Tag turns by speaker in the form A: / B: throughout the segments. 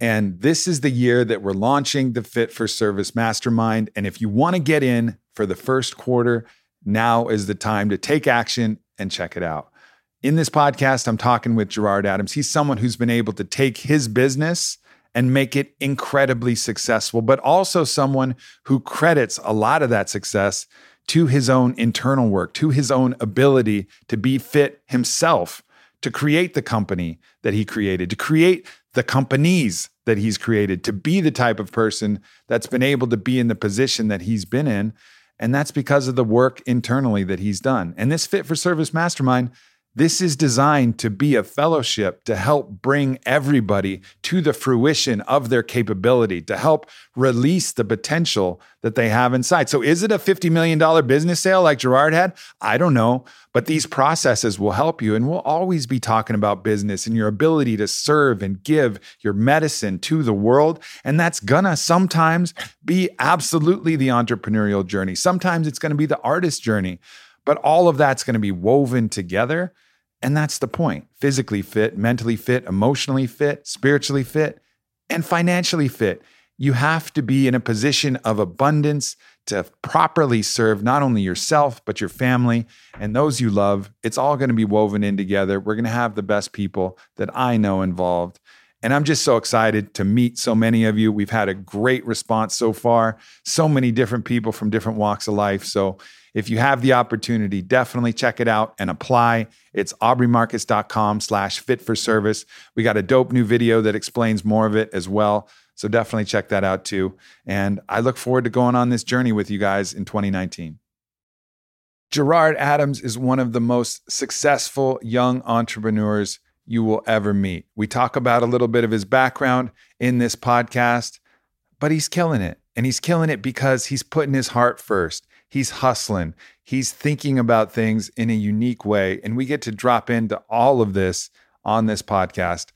A: And this is the year that we're launching the Fit for Service Mastermind. And if you want to get in for the first quarter, now is the time to take action and check it out. In this podcast, I'm talking with Gerard Adams. He's someone who's been able to take his business and make it incredibly successful, but also someone who credits a lot of that success to his own internal work, to his own ability to be fit himself, to create the company that he created, to create the companies that he's created, to be the type of person that's been able to be in the position that he's been in. And that's because of the work internally that he's done. And this Fit for Service Mastermind this is designed to be a fellowship to help bring everybody to the fruition of their capability, to help release the potential that they have inside. So, is it a $50 million business sale like Gerard had? I don't know. But these processes will help you. And we'll always be talking about business and your ability to serve and give your medicine to the world. And that's gonna sometimes be absolutely the entrepreneurial journey. Sometimes it's gonna be the artist journey. But all of that's gonna be woven together and that's the point physically fit, mentally fit, emotionally fit, spiritually fit, and financially fit. You have to be in a position of abundance to properly serve not only yourself, but your family and those you love. It's all going to be woven in together. We're going to have the best people that I know involved. And I'm just so excited to meet so many of you. We've had a great response so far, so many different people from different walks of life. So if you have the opportunity, definitely check it out and apply. It's aubreymarcus.com slash fit for service. We got a dope new video that explains more of it as well. So definitely check that out too. And I look forward to going on this journey with you guys in 2019. Gerard Adams is one of the most successful young entrepreneurs you will ever meet. We talk about a little bit of his background in this podcast, but he's killing it. And he's killing it because he's putting his heart first. He's hustling. He's thinking about things in a unique way. And we get to drop into all of this on this podcast.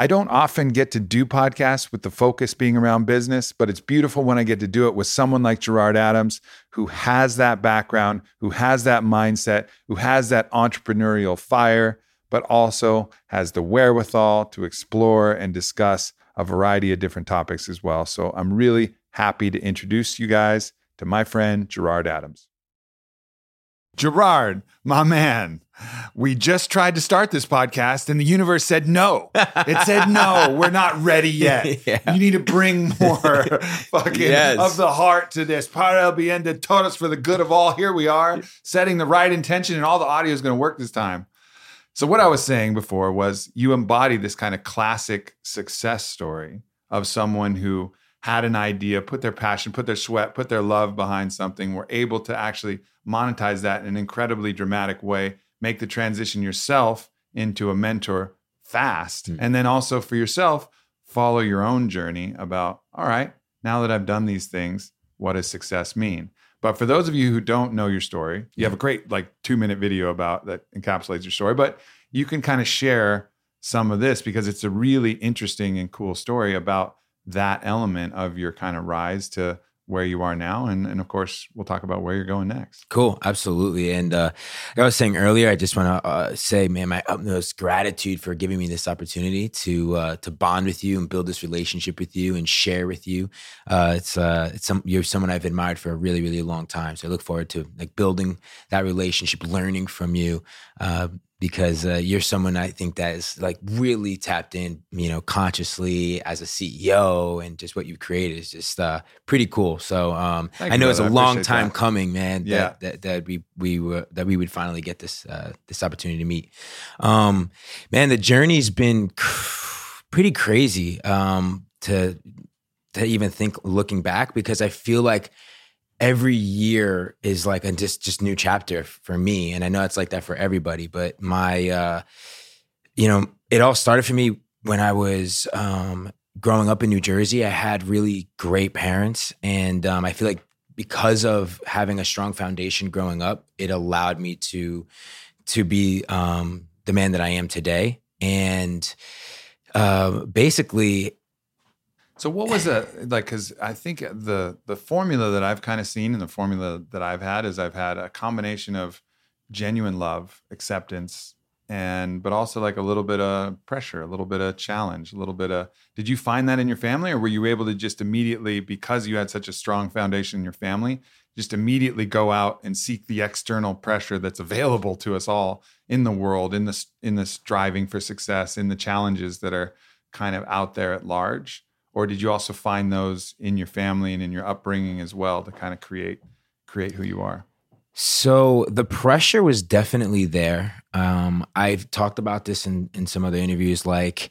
A: I don't often get to do podcasts with the focus being around business, but it's beautiful when I get to do it with someone like Gerard Adams, who has that background, who has that mindset, who has that entrepreneurial fire, but also has the wherewithal to explore and discuss a variety of different topics as well. So I'm really happy to introduce you guys to my friend Gerard Adams. Gerard, my man, we just tried to start this podcast and the universe said no. It said no, we're not ready yet. yeah. You need to bring more fucking yes. of the heart to this. Para el bien de todos for the good of all. Here we are, setting the right intention, and all the audio is going to work this time. So, what I was saying before was you embody this kind of classic success story of someone who had an idea, put their passion, put their sweat, put their love behind something, were able to actually monetize that in an incredibly dramatic way, make the transition yourself into a mentor fast. Mm-hmm. And then also for yourself, follow your own journey about, all right, now that I've done these things, what does success mean? But for those of you who don't know your story, you have a great like two minute video about that encapsulates your story, but you can kind of share some of this because it's a really interesting and cool story about that element of your kind of rise to where you are now, and and of course we'll talk about where you're going next.
B: Cool, absolutely. And uh, like I was saying earlier, I just want to uh, say, man, my utmost gratitude for giving me this opportunity to uh, to bond with you and build this relationship with you and share with you. Uh, it's uh, it's some you're someone I've admired for a really really long time. So I look forward to like building that relationship, learning from you. Because uh, you're someone I think that is like really tapped in, you know, consciously as a CEO and just what you've created is just uh, pretty cool. So um, I know it's a long time that. coming, man. That, yeah. that, that we we were that we would finally get this uh, this opportunity to meet. Um, man, the journey's been cr- pretty crazy um, to to even think looking back because I feel like every year is like a just just new chapter for me and i know it's like that for everybody but my uh you know it all started for me when i was um growing up in new jersey. I had really great parents and um i feel like because of having a strong foundation growing up it allowed me to to be um the man that i am today. And uh basically
A: so what was it like? Because I think the the formula that I've kind of seen and the formula that I've had is I've had a combination of genuine love, acceptance, and but also like a little bit of pressure, a little bit of challenge, a little bit of. Did you find that in your family, or were you able to just immediately because you had such a strong foundation in your family, just immediately go out and seek the external pressure that's available to us all in the world, in this in this striving for success, in the challenges that are kind of out there at large? Or did you also find those in your family and in your upbringing as well to kind of create create who you are?
B: So the pressure was definitely there. Um, I've talked about this in in some other interviews. Like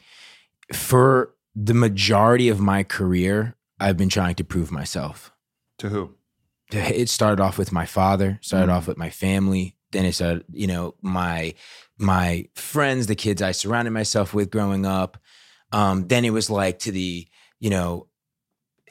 B: for the majority of my career, I've been trying to prove myself.
A: To who?
B: It started off with my father. Started mm-hmm. off with my family. Then it started, you know, my my friends, the kids I surrounded myself with growing up. Um, then it was like to the you know,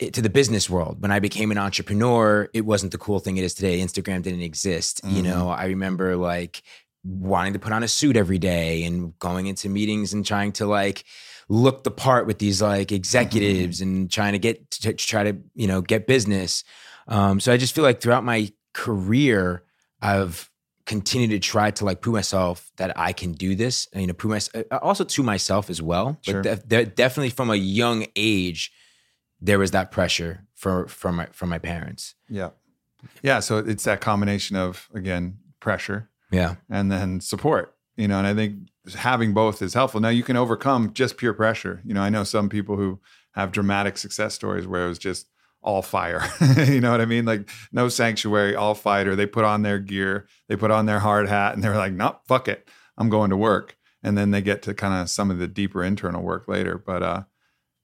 B: to the business world. When I became an entrepreneur, it wasn't the cool thing it is today. Instagram didn't exist. Mm-hmm. You know, I remember like wanting to put on a suit every day and going into meetings and trying to like look the part with these like executives mm-hmm. and trying to get to, to, try to you know get business. Um, so I just feel like throughout my career, I've continue to try to like prove myself that I can do this. And, you know, prove myself uh, also to myself as well. Sure. But de- definitely from a young age, there was that pressure for from my from my parents.
A: Yeah, yeah. So it's that combination of again pressure,
B: yeah,
A: and then support. You know, and I think having both is helpful. Now you can overcome just pure pressure. You know, I know some people who have dramatic success stories where it was just all fire. you know what I mean? Like no sanctuary, all fighter. They put on their gear, they put on their hard hat, and they're like, nope, fuck it. I'm going to work. And then they get to kind of some of the deeper internal work later. But uh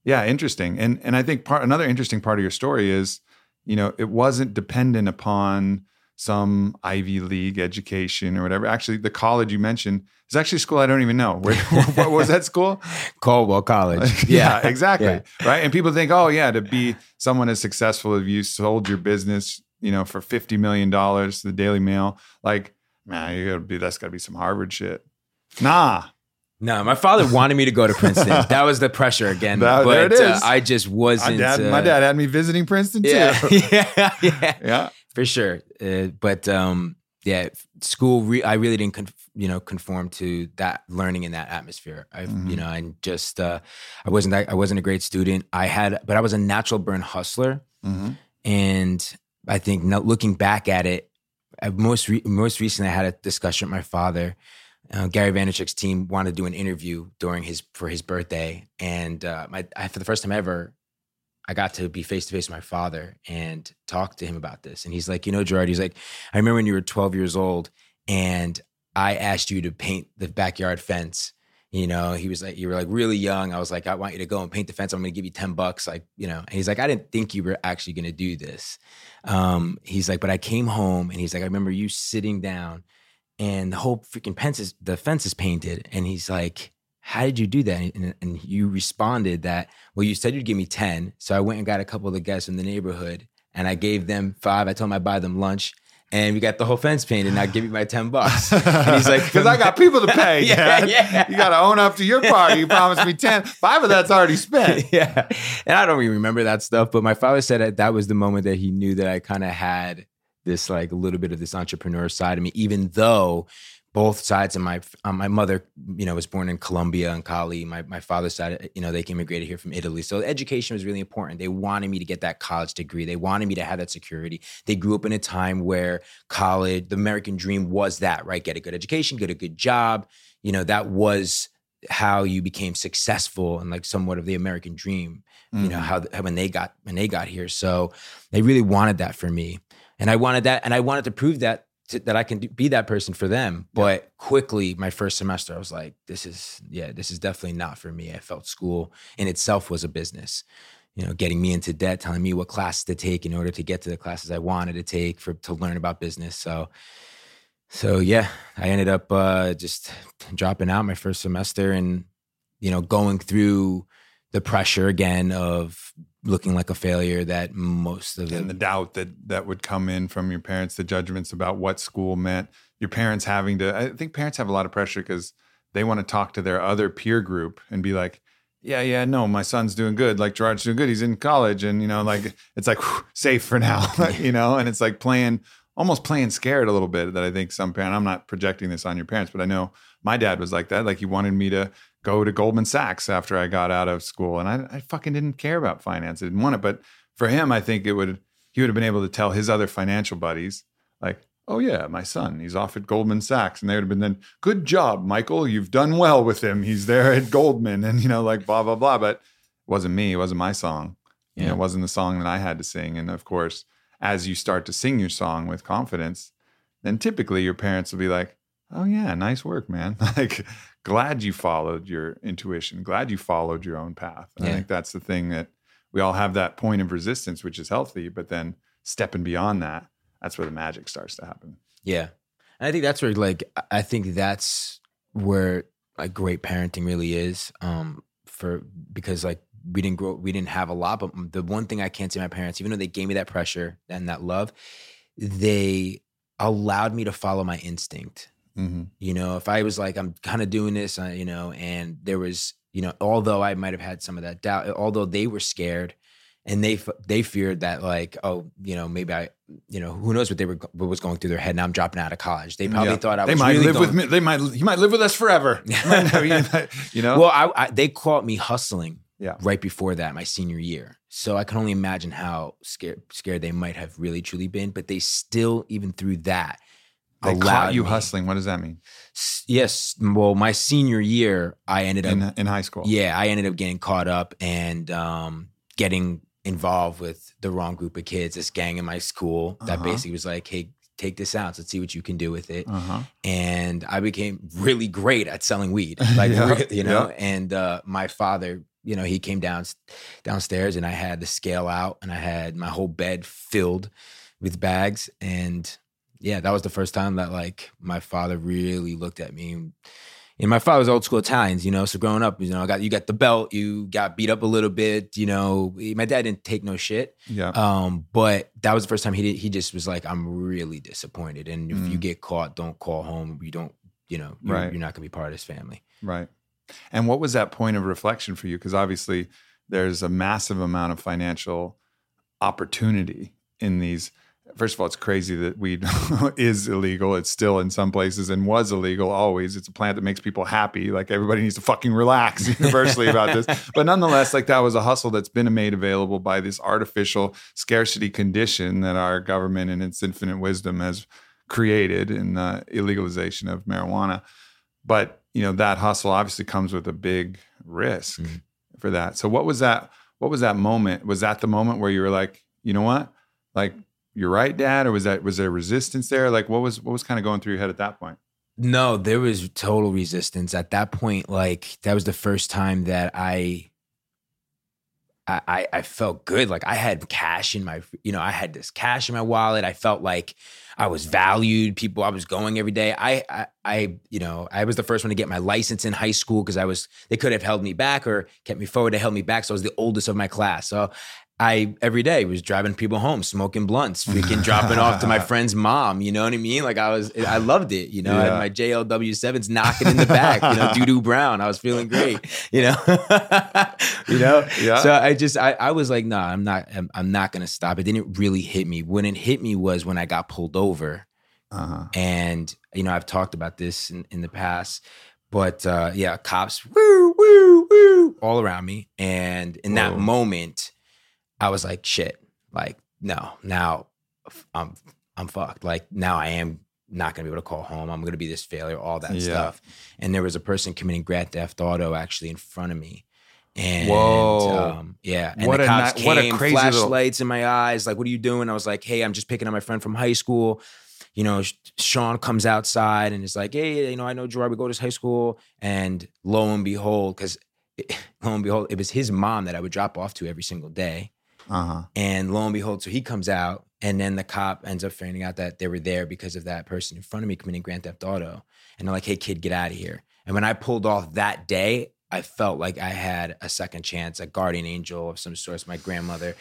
A: yeah, interesting. And and I think part another interesting part of your story is, you know, it wasn't dependent upon some Ivy League education or whatever. Actually, the college you mentioned is actually a school I don't even know. Where, what was that school?
B: Caldwell College.
A: yeah, exactly. Yeah. Right. And people think, oh yeah, to be someone as successful as you sold your business, you know, for fifty million dollars to the Daily Mail. Like, man, you gotta be that's gotta be some Harvard shit. Nah.
B: No, my father wanted me to go to Princeton. that was the pressure again. That, but uh, I just wasn't.
A: My dad,
B: uh,
A: my dad had me visiting Princeton
B: yeah,
A: too.
B: yeah, yeah, yeah for sure. Uh, but um, yeah, school. Re- I really didn't, conf- you know, conform to that learning in that atmosphere. I, mm-hmm. you know, and just uh, I wasn't that, I wasn't a great student. I had, but I was a natural burn hustler, mm-hmm. and I think now, looking back at it, I most re- most recently I had a discussion with my father. Uh, Gary Vaynerchuk's team wanted to do an interview during his for his birthday, and uh, my I, for the first time ever, I got to be face to face with my father and talk to him about this. And he's like, you know, Gerard, he's like, I remember when you were 12 years old and I asked you to paint the backyard fence. You know, he was like, you were like really young. I was like, I want you to go and paint the fence. I'm going to give you 10 bucks. Like, you know, and he's like, I didn't think you were actually going to do this. Um, he's like, but I came home and he's like, I remember you sitting down and the whole freaking fence is, the fence is painted. And he's like, how did you do that? And, and, you responded that, well, you said you'd give me 10. So I went and got a couple of the guys from the neighborhood and I gave them five. I told them I'd buy them lunch and we got the whole fence painted. Now give me my ten bucks. And he's like,
A: because I got people to pay.
B: Yeah,
A: yeah. You got to own up to your part. You promised me ten. Five of that's already spent.
B: yeah. And I don't even remember that stuff, but my father said that that was the moment that he knew that I kind of had this like a little bit of this entrepreneur side of me, even though both sides of my uh, my mother, you know, was born in Colombia and Cali. My my father's side, you know, they immigrated here from Italy. So education was really important. They wanted me to get that college degree. They wanted me to have that security. They grew up in a time where college, the American dream was that, right? Get a good education, get a good job. You know, that was how you became successful and like somewhat of the American dream. You know,
A: Mhm.
B: how, how when they got when they got here. So they really wanted that for me. And I wanted that and I wanted to prove that to, that I can do, be that person for them. But quickly, my first semester, I was like, this is, yeah, this is definitely not for me. I felt school in itself was a business, you know, getting me into debt, telling me what classes to take in order to get to the classes I wanted to take for to learn about business. So, so yeah, I ended up uh, just dropping out my first semester and, you know, going through the pressure again of looking like a failure that most of
A: and the
B: the
A: doubt that that would come in from your parents, the judgments about what school meant, your parents having to. I think parents have a lot of pressure because they want to talk to their other peer group and be like, "Yeah, yeah, no, my son's doing good. Like Gerard's doing good. He's in college, and you know, like it's like whew, safe for now, you know." And it's like playing, almost playing scared a little bit. That I think some parent. I'm not projecting this on your parents, but I know my dad was like that. Like he wanted me to go to Goldman Sachs after I got out of school, and I, I fucking didn't care about finance. I didn't want it, but for him, I think it would he would have been able to tell his other financial buddies, like, "Oh yeah, my son, he's off at Goldman Sachs," and they would have been then, "Good job, Michael, you've done well with him. He's there at Goldman," and you know, like blah blah blah. But it wasn't me. It wasn't my song. You know, it wasn't the song that I had to sing. And of course, as you start to sing your song with confidence, then typically your parents will be like, "Oh yeah, nice work, man. like, glad you followed your intuition. Glad you followed your own path." And I think that's the thing that we all have that point of resistance, which is healthy. But then stepping beyond that, that's where the magic starts to happen.
B: Yeah. And I think that's where like I- I think that's where like great parenting really is. Um for because like we didn't grow we didn't have a lot, but the one thing I can't say my parents, even though they gave me that pressure and that love, they allowed me to follow my instinct.
A: Mm-hmm.
B: You know, if I was like, I'm kind of doing this, uh, you know, and there was, you know, although I might have had some of that doubt, although they were scared and they they feared that like, oh, you know, maybe I, you know, who knows what they were what was going through their head. Now I'm dropping out of college. They probably
A: Yeah.
B: thought I
A: they
B: was They
A: might
B: really
A: live
B: going,
A: with me. They might. He might live with us forever. you know.
B: Well, I, I they caught me hustling.
A: Yeah.
B: Right before that, my senior year. So I can only imagine how scared scared they might have really truly been. But they still, even through that,
A: they caught you
B: me-
A: hustling. What does that mean?
B: Yes. Well, my senior year, I ended up
A: In in high school.
B: Yeah, I ended up getting caught up and um, getting involved with the wrong group of kids. This gang in my school that
A: Uh-huh.
B: basically was like, "Hey, take this out. Let's see what you can do with it."
A: Uh huh.
B: And I became really great at selling weed, like
A: Yeah,
B: really, you know.
A: yeah.
B: And uh, my father, you know, he came down downstairs, and I had the scale out, and I had my whole bed filled with bags, and yeah, that was the first time that like my father really looked at me. And my father's old school Italians, you know. So growing up, you know, I got you got the belt, you got beat up a little bit, you know. My dad didn't take no shit,
A: Yeah.
B: um, but that was the first time he did, he just was like, "I'm really disappointed, and if you
A: Mm.
B: get caught, don't call home. You don't, you know, you're,
A: Right.
B: you're not gonna be part of this family."
A: Right. And what was that point of reflection for you? Because obviously there's a massive amount of financial opportunity in these. First of all, it's crazy that weed is illegal. It's still in some places and was illegal always. It's a plant that makes people happy. Like everybody needs to fucking relax universally about this. But nonetheless, like that was a hustle that's been made available by this artificial scarcity condition that our government in its infinite wisdom has created in the illegalization of marijuana but you know that hustle obviously comes with a big risk
B: Mhm.
A: for that so what was that what was that moment was that the moment where you were like you know what like you're right dad or was that was there resistance there like what was what was kind of going through your head at that point
B: No, there was total resistance at that point. Like that was the first time that I, I, I- felt good. Like I had cash in my, you know, I had this cash in my wallet. I felt like I was valued. People, I was going every day. I, I, I you know, I was the first one to get my license in high school because I was. They could have held me back or kept me forward. They held me back, so I was the oldest of my class. So I every day was driving people home, smoking blunts, freaking dropping off to my friend's mom. You know what I mean? Like I was, I loved it. You know, I had
A: Yeah.
B: my JLW sevens knocking in the back. You know, doo doo brown. I was feeling great. You know, you know.
A: Yeah.
B: So I just, I, I was like, no, I'm not, I'm, I'm not gonna stop. It didn't really hit me. When it hit me was when I got pulled over
A: Uh-huh.
B: and you know i've talked about this in, in the past but uh yeah cops woo woo woo all around me and in that moment i was like shit like no now i'm i'm fucked like now i am not gonna be able to call home i'm gonna be this failure all that
A: Yeah.
B: stuff and there was a person committing grand theft auto actually in front of me and
A: Whoa.
B: um, yeah, and
A: What
B: the
A: a
B: cops
A: ni- what a
B: came,
A: crazy little-
B: flashlights in my eyes, like, "What are you doing?" I was like, "Hey, I'm just picking up my friend from high school." you know, Sean comes outside and is like, hey, you know, I know Gerard, we go to high school. And lo and behold, because lo and behold, it was his mom that I would drop off to every single day.
A: Uh-huh.
B: And lo and behold, so he comes out, and then the cop ends up finding out that they were there because of that person in front of me committing Grand Theft Auto. And they're like, hey, kid, get out of here. And when I pulled off that day, I felt like I had a second chance, a guardian angel of some sort, my grandmother.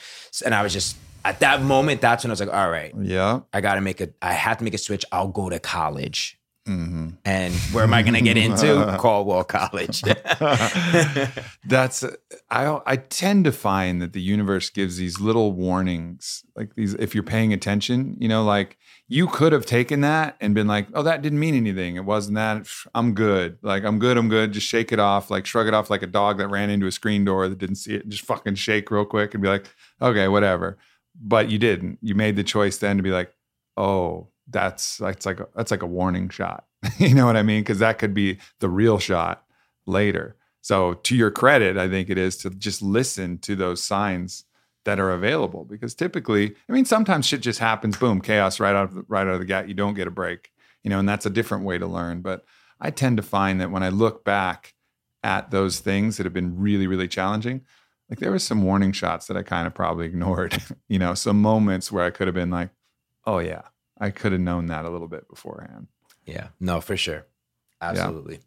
B: And I was just, at that moment, that's when I was like, all right,
A: Yeah.
B: I got to make a, I have to make a switch. I'll go to college.
A: Mm-hmm.
B: And where am I going to get into? Caldwell College.
A: That's I I tend to find that the universe gives these little warnings, like these if you're paying attention, you know, like you could have taken that and been like, "Oh, that didn't mean anything. It wasn't that. I'm good. Like I'm good. I'm good. Just shake it off, like shrug it off like a dog that ran into a screen door that didn't see it. Just fucking shake real quick and be like, "Okay, whatever." But you didn't. You made the choice then to be like, "Oh, that's that's like a, that's like a warning shot." you know what I mean? Because that could be the real shot later. So to your credit, I think it is to just listen to those signs that are available because typically, I mean, sometimes shit just happens, boom, chaos right out of the, right out of the gate. You don't get a break, you know, and that's a different way to learn. But I tend to find that when I look back at those things that have been really, really challenging, like there were some warning shots that I kind of probably ignored, you know, some moments where I could have been like, oh yeah, I could have known that a little bit beforehand.
B: yeah, no, for sure. Absolutely.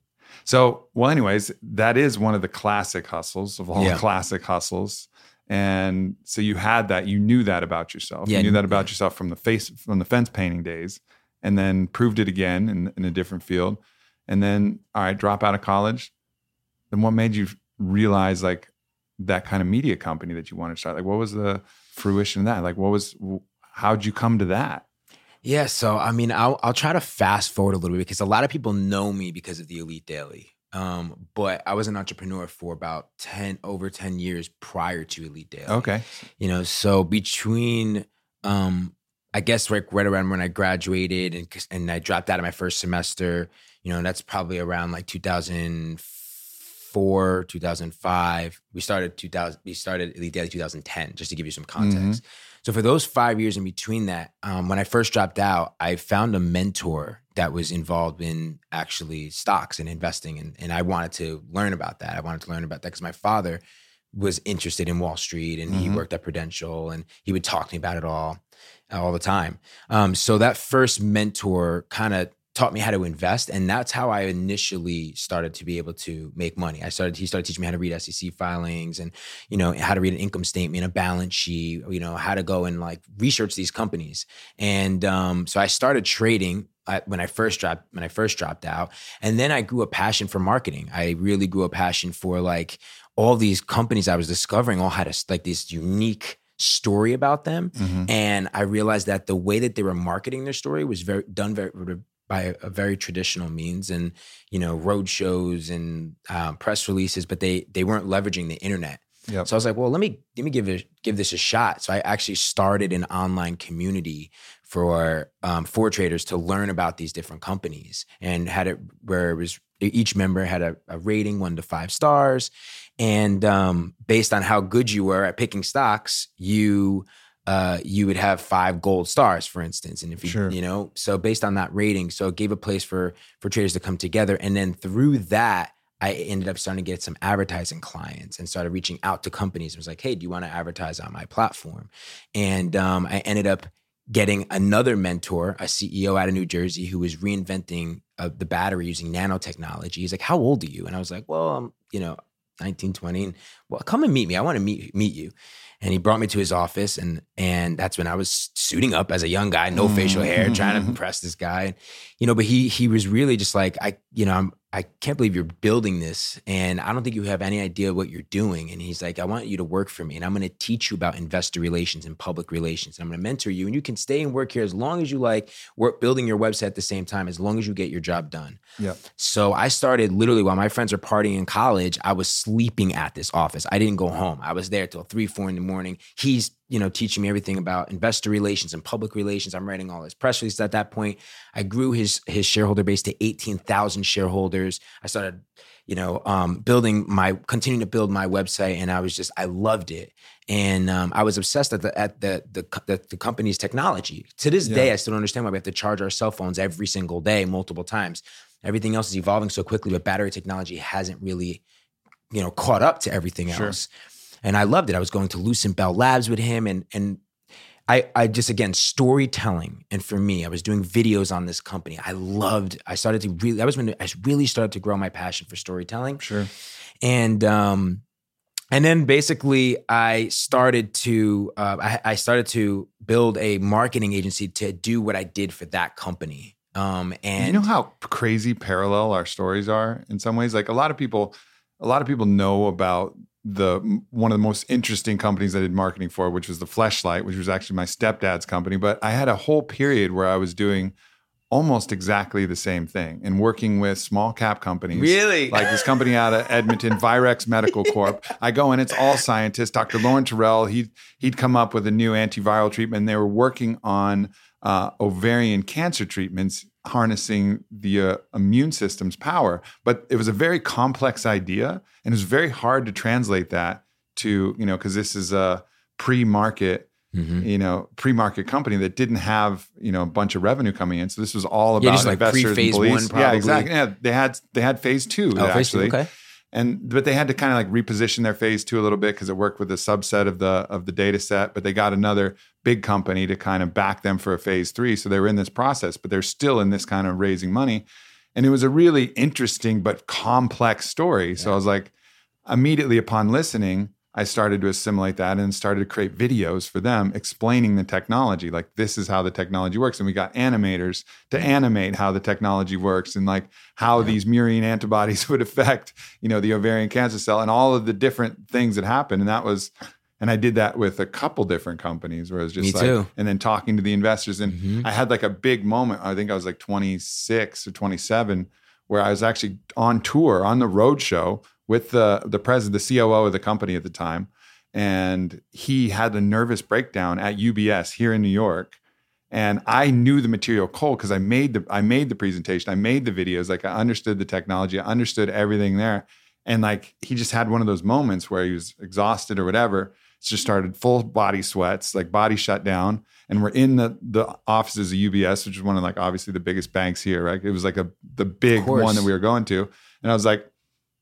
A: So, well, anyways, that is one of the classic hustles of all
B: Yeah.
A: classic hustles. And so you had that, you knew that about yourself.
B: Yeah,
A: you knew that
B: yeah.
A: about yourself from the face from the fence painting days, and then proved it again in, in a different field. And then, all right, drop out of college. Then what made you realize like that kind of media company that you wanted to start? Like, what was the fruition of that? Like, what was how'd you come to that?
B: Yeah, so I mean, I'll I'll try to fast forward a little bit because a lot of people know me because of the Elite Daily. Um, but I was an entrepreneur for about ten over ten years prior to Elite Daily.
A: Okay.
B: you know, so between um, I guess right right around when I graduated and and I dropped out of my first semester, you know, that's probably around like 2004, 2005. We started 2000. We started Elite Daily 2010, just to give you some context. So for those five years in between that, um, when I first dropped out, I found a mentor that was involved in actually stocks and investing, and and I wanted to learn about that. I wanted to learn about that because my father was interested in Wall Street and he
A: Mhm.
B: worked at Prudential, and he would talk to me about it all all the time. Um, so that first mentor kind of taught me how to invest and that's how i initially started to be able to make money. I started he started teaching me how to read sec filings and you know how to read an income statement a balance sheet you know how to go and like research these companies. And um, so i started trading uh, when i first dropped when i first dropped out. And then i grew a passion for marketing. I really grew a passion for like all these companies i was discovering all had a, like this unique story about them.
A: Mhm.
B: and I realized that the way that they were marketing their story was very done very by a very traditional means, and you know, road shows and um, press releases, but they they weren't leveraging the internet.
A: Yep.
B: So I was like, well, let me let me give it give this a shot. So I actually started an online community for um, for traders to learn about these different companies, and had it where it was each member had a, a rating one to five stars, and um, based on how good you were at picking stocks, you uh, you would have five gold stars, for instance. And if you,
A: Sure.
B: you know, so based on that rating, so it gave a place for for traders to come together, and then through that, I ended up starting to get some advertising clients and started reaching out to companies. and was like, hey, do you want to advertise on my platform? And um, I ended up getting another mentor, a CEO out of New Jersey, who was reinventing uh, the battery using nanotechnology. He's like, how old are you? And I was like, well, I'm, you know, 19, 20. And well, come and meet me. I want to meet meet you. And he brought me to his office and and that's when I was suiting up as a young guy, no facial hair, trying to mm-hmm. impress this guy. You know, but he he was really just like I, you know, I'm I can't believe you're building this and I don't think you have any idea what you're doing. And he's like, I want you to work for me and I'm going to teach you about investor relations and public relations. And I'm going to mentor you and you can stay and work here as long as you like work building your website at the same time, as long as you get your job done.
A: Yeah.
B: So I started literally while my friends were partying in college, I was sleeping at this office. I didn't go home. I was there till three, four in the morning. He's you know, teaching me everything about investor relations and public relations. I'm writing all his press releases at that point. I grew his his shareholder base to 18,000 shareholders. I started, you know, um, building my, continuing to build my website, and I was just, I loved it, and um, I was obsessed at the at the the, the, the company's technology. To this
A: Yeah.
B: day, I still don't understand why we have to charge our cell phones every single day, multiple times. Everything else is evolving so quickly, but battery technology hasn't really, you know, caught up to everything
A: Sure.
B: And I loved it. I was going to Lucent Bell Labs with him, and and I I just again storytelling, and for me, I was doing videos on this company. I loved. I started to really. That was when I really started to grow my passion for storytelling,
A: Sure.
B: and um, and then basically I started to uh, I, I started to build a marketing agency to do what I did for that company. Um, and
A: you know how crazy parallel our stories are in some ways like a lot of people a lot of people know about the one of the most interesting companies I did marketing for which was the Fleshlight which was actually my stepdad's company but I had a whole period where I was doing almost exactly the same thing and working with small cap companies
B: really
A: like this company out of Edmonton, ViRexx Medical Corp. I go in, it's all scientists. Dr. Lorne Tyrrell, he he'd come up with a new antiviral treatment. They were working on uh, ovarian cancer treatments, harnessing the uh, immune system's power. But it was a very complex idea, and it was very hard to translate that to you know because this is a pre-market
B: Mhm.
A: you know, pre-market company that didn't have, you know, a bunch of revenue coming in. So this was all about
B: Yeah, just like
A: investors and
B: pre-phase
A: beliefs.
B: one,
A: Yeah, exactly. Yeah, they had they had phase two
B: Oh, phase two,
A: actually,
B: okay.
A: And but they had to kind of like reposition their phase two a little bit because it worked with a subset of the of the data set. But they got another big company to kind of back them for a phase three. So they were in this process, but they're still in this kind of raising money. And it was a really interesting but complex story. So I was like, immediately upon listening, I started to assimilate that and started to create videos for them explaining the technology. Like, this is how the technology works. And we got animators to animate how the technology works and like how these murine antibodies would affect, you know, the ovarian cancer cell and all of the different things that happen. And that was, and I did that with a couple different companies where it was just
B: Me
A: like,
B: too.
A: and then talking to the investors. And
B: Mhm.
A: I had like a big moment. I think I was like 26 or 27, where I was actually on tour on the road show with the the president, the COO of the company at the time, and he had a nervous breakdown at UBS here in New York. And I knew the material cold because I made the I made the presentation, I made the videos, like I understood the technology, I understood everything there. And like he just had one of those moments where he was exhausted or whatever. It's just started full body sweats, like body shut down. And we're in the the offices of UBS, which is one of like obviously the biggest banks here, right? It was like a the big one that we were going to. And I was like,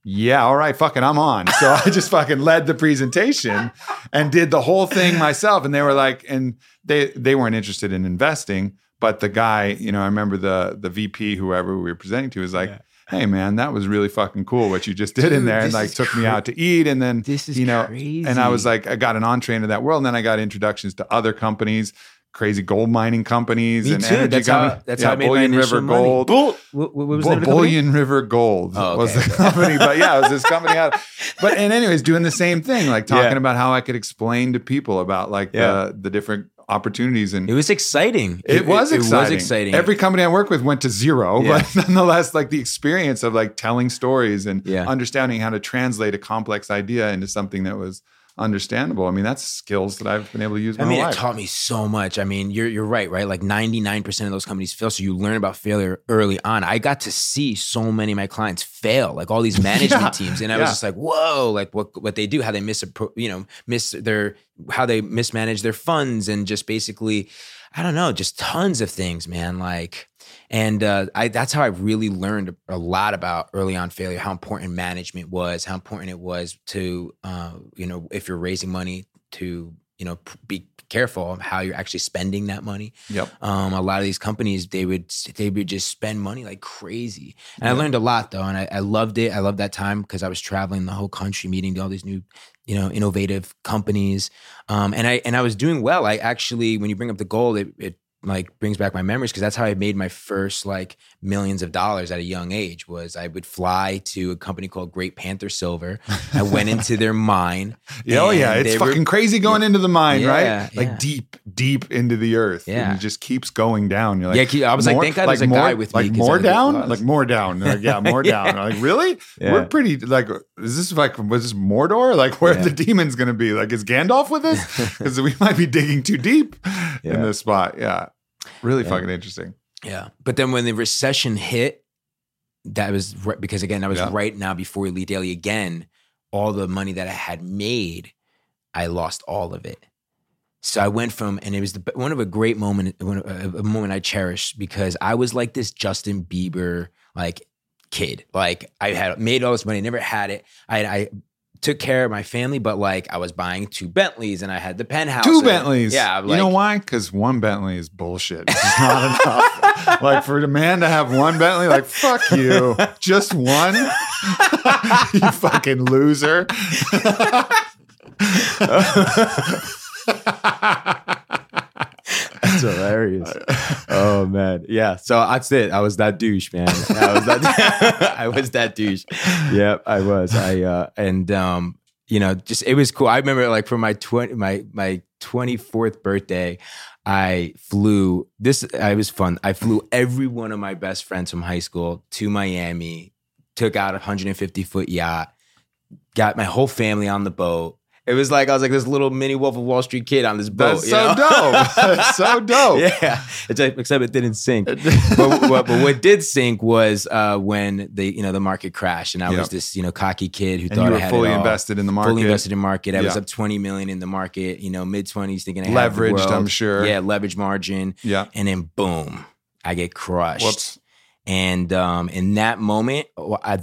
A: yeah, all right, fucking, I'm on. So I just fucking led the presentation and did the whole thing myself. And they were like, and they they weren't interested in investing, but the guy, you know, I remember the the VP, whoever we were presenting to, was like,
B: Yeah.
A: "Hey, man, that was really fucking cool what you just did in there," and like took me out to eat, and then
B: This is
A: you know,
B: crazy.
A: and I was like, I got an entree into that world, and then I got introductions to other companies. Crazy gold mining companies
B: Me
A: and
B: too.
A: energy
B: That's how- that's
A: yeah,
B: how I made my
A: Bullion
B: initial
A: River
B: money.
A: Gold.
B: Bull- what, what was the
A: Bu-
B: name of the?
A: Bullion River Gold
B: Oh,
A: was the company, but yeah, it was this company out. But and anyways, doing the same thing, like talking
B: Yeah.
A: about how I could explain to people about like
B: Yeah.
A: the the different opportunities and
B: It was exciting.
A: it, was
B: It,
A: exciting.
B: was exciting.
A: Every company I work with went to zero,
B: Yeah.
A: but nonetheless, like the experience of like telling stories and understanding how to translate a complex idea into something that was understandable. I mean, that's skills that I've been able to use my
B: I mean, it
A: life.
B: taught me so much. I mean, you're you're right, right? Like 99% of those companies fail. So you learn about failure early on. I got to see so many of my clients fail, like all these management
A: Yeah.
B: teams. And I was just like, whoa, like what what they do, how they miss you know, miss their how they mismanage their funds and just basically, I don't know, just tons of things, man. Like and uh, I, that's how I really learned a lot about early on failure, how important management was, how important it was to, uh, you know, if you're raising money to, you know, be careful of how you're actually spending that money.
A: Yep.
B: Um, a lot of these companies, they would they would just spend money like crazy. And I learned a lot though, and I, I loved it. I loved that time because I was traveling the whole country, meeting all these new, you know, innovative companies. Um, and I and I was doing well. I actually, when you bring up the goal, it, it like brings back my memories because that's how I made my first like millions of dollars at a young age was I would fly to a company called Great Panther Silver. I went into their mine.
A: oh yeah, it's
B: they were-
A: fucking crazy going into the mine,
B: Yeah,
A: right? Like
B: yeah.
A: deep, deep into the earth.
B: Yeah.
A: and it just keeps going down. You're like,
B: Yeah, I was like, thank God there's a
A: more,
B: guy with me,
A: Like more down, like more down. Like, yeah, more
B: Yeah.
A: down. Like, really?
B: Yeah.
A: We're pretty. Like, is this like was this Mordor? Like, where
B: Yeah.
A: the demons gonna be? Like, is Gandalf with us? Because we might be digging too deep
B: Yeah.
A: in this spot. Yeah, really
B: Yeah.
A: fucking interesting.
B: Yeah. But then when the recession hit, that was right, because again, that was
A: Yeah.
B: right now before Elite Daily again. All the money that I had made, I lost all of it. So I went from, and it was the, one of a great moment, one of- a, a moment I cherish because I was like this Justin Bieber like kid. Like I had made all this money, never had it. I, I took care of my family, but like I was buying two Bentleys and I had the penthouse.
A: Two
B: and-
A: Bentleys.
B: Yeah.
A: you know why? Because one Bentley is bullshit. It's not enough. like for a man to have one Bentley, like fuck you, just one. you fucking loser.
C: That's hilarious. Oh man, yeah. So that's it. I was that douche, man. I was that. I was that douche. Yep, I was. I uh,
B: and um, you know, just it was cool. I remember like for my twenty my my twenty fourth birthday, I flew this. I was fun. I flew every one of my best friends from high school to Miami. Took out a hundred and fifty foot yacht. Got my whole family on the boat. It was like I was like this little mini Wolf of Wall Street kid on this boat.
A: That's so
B: know?
A: dope. That's so dope.
B: Yeah, except it didn't sink. but, what, but what did sink was uh, when the you know the market crashed, and I
A: Yep.
B: was this you know cocky kid who
A: And
B: thought I had
A: fully
B: it all.
A: invested in the market.
B: Fully invested in market. I was up twenty million in the market. You know, mid twenties, thinking I
A: Leveraged. I'm sure.
B: Yeah, leverage margin,
A: Yeah.
B: and then boom, I get crushed.
A: Whoops.
B: And um, in that moment,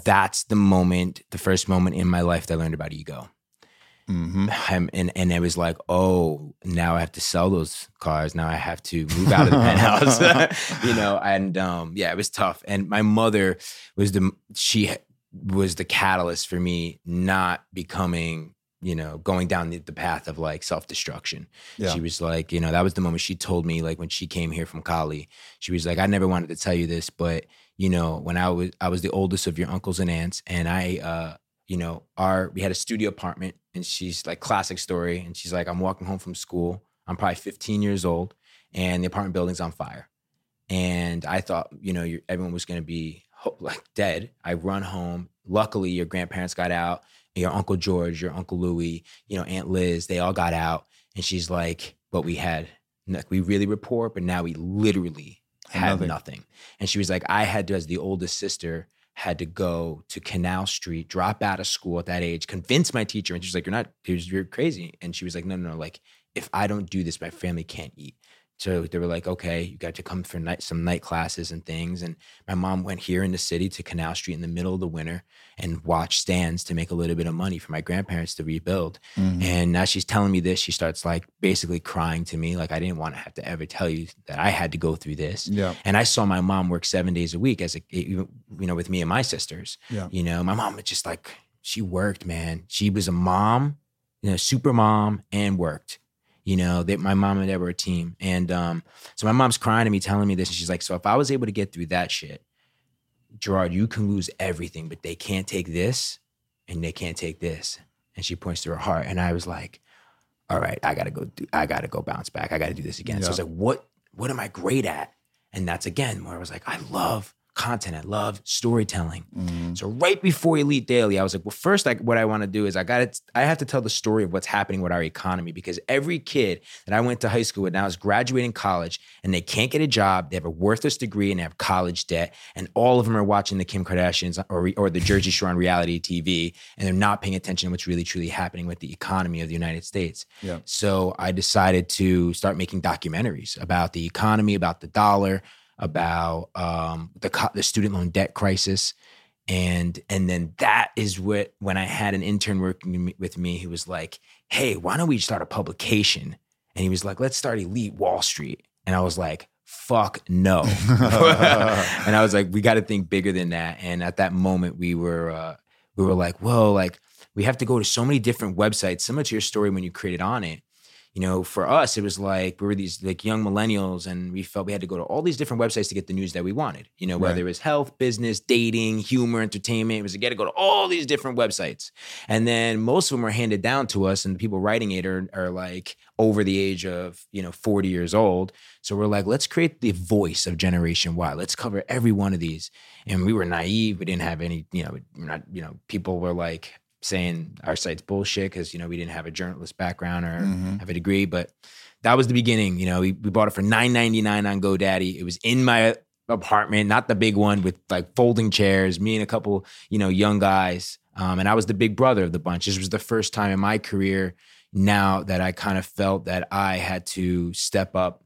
B: that's the moment, the first moment in my life that I learned about ego.
A: Hmm
B: I'm, and and it was like, oh, now I have to sell those cars. Now I have to move out of the penthouse, you know. And um, yeah, it was tough. And my mother was the she was the catalyst for me not becoming, you know, going down the, the path of like self destruction.
A: Yeah.
B: She was like, you know, that was the moment she told me, like when she came here from Cali, she was like, I never wanted to tell you this, but you know, when I was I was the oldest of your uncles and aunts, and I uh you know, our we had a studio apartment and she's like classic story. And she's like, I'm walking home from school. I'm probably 15 years old and the apartment building's on fire. And I thought, you know, everyone was going to be like dead. I run home. Luckily, your grandparents got out. Your uncle George, your uncle Louie, you know, Aunt Liz, they all got out. And she's like, but we had, like, we really report, but now we literally
A: had nothing.
B: nothing. And she was like, I had to, as the oldest sister, had to go to Canal Street, drop out of school at that age, convince my teacher. And she's like, You're not, you're crazy. And she was like, No, no, no. Like, if I don't do this, my family can't eat. So they were like, okay, you got to come for night, some night classes and things. And my mom went here in the city to Canal Street in the middle of the winter and watched stands to make a little bit of money for my grandparents to rebuild.
A: Mhm.
B: And now she's telling me this, she starts like basically crying to me. Like, I didn't want to have to ever tell you that I had to go through this.
A: Yeah.
B: And I saw my mom work seven days a week as a, you know, with me and my sisters.
A: Yeah.
B: You know, my mom was just like, she worked, man. She was a mom, you know, super mom and worked. You know, that my mom and dad were a team. And um, so my mom's crying to me, telling me this. And she's like, So if I was able to get through that shit, Gerard, you can lose everything, but they can't take this and they can't take this. And she points to her heart. And I was like, all right, I gotta go do I gotta go bounce back. I gotta do this again. So I was like, what what am I great at? And that's again where I was like, I love content. I love storytelling.
A: Mhm.
B: So right before Elite Daily, I was like, well, first, like what I want to do is I got to, I have to tell the story of what's happening with our economy because every kid that I went to high school with now is graduating college and they can't get a job. They have a worthless degree and they have college debt, and all of them are watching the Kim Kardashians or or the Jersey Shore on reality TV, and they're not paying attention to what's really truly happening with the economy of the United States.
A: Yeah.
B: So I decided to start making documentaries about the economy, about the dollar, about um, the co- the student loan debt crisis, And and then that is what when I had an intern working with me, he was like, "Hey, why don't we start a publication?" And he was like, "Let's start Elite Wall Street." And I was like, "Fuck no!" and I was like, "We got to think bigger than that." And at that moment, we were uh, we were like, "Whoa!" Like we have to go to so many different websites. Similar to your story when you created Onnit, you know, for us, it was like we were these like young millennials, and we felt we had to go to all these different websites to get the news that we wanted. You know, whether
A: Right.
B: it was health, business, dating, humor, entertainment, it was you had to go to all these different websites. And then most of them were handed down to us, and the people writing it are, are like over the age of you know 40 years old. So we're like, let's create the voice of Generation Y. Let's cover every one of these. And we were naive. We didn't have any, you know, not, you know, people were like saying our site's bullshit because you know we didn't have a journalist background or
A: Mhm.
B: have a degree. But that was the beginning. You know, we, we bought it for nine ninety nine on GoDaddy. It was in my apartment, not the big one with like folding chairs. Me and a couple, you know, young guys, um, and I was the big brother of the bunch. This was the first time in my career now that I kind of felt that I had to step up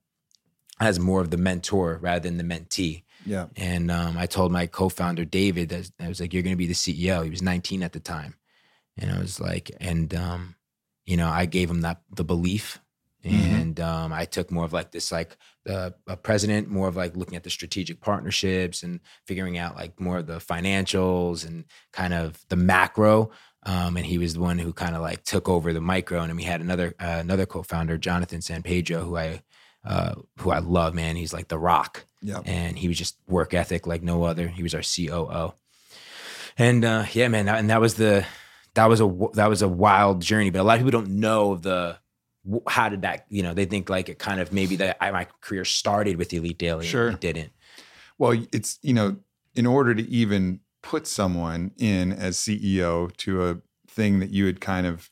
B: as more of the mentor rather than the mentee.
A: Yeah.
B: And um, I told my co-founder David that I was like, "You're going to be the CEO." He was 19 at the time, and I was like, and um, you know, I gave him that the belief,
A: Mhm.
B: and um, I took more of like this, like the a president, more of like looking at the strategic partnerships and figuring out like more of the financials and kind of the macro. Um, and he was the one who kind of like took over the micro. And then we had another uh, another co-founder, Jonathan San Pedro, who I uh, who I love, man. He's like the rock
A: Yeah.
B: and he was just work ethic like no other. He was our COO, and uh, yeah, man, and that was the that was a that was a wild journey. But a lot of people don't know the how did that you know they think like it kind of maybe that I, my career started with Elite Daily.
A: Sure.
B: it didn't.
A: Well, it's, you know, in order to even put someone in as CEO to a thing that you had kind of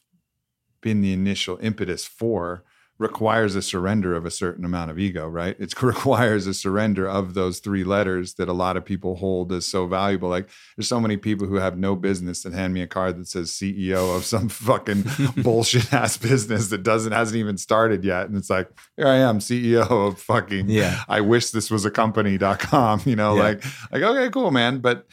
A: been the initial impetus for requires a surrender of a certain amount of ego, right? It requires a surrender of those three letters that a lot of people hold as so valuable. Like there's so many people who have no business that hand me a card that says CEO of some fucking bullshit ass business that doesn't hasn't even started yet. And it's like, here I am, CEO of fucking
B: Yeah.
A: I wish this was a company.com, you know,
B: Yeah.
A: like like okay, cool, man, but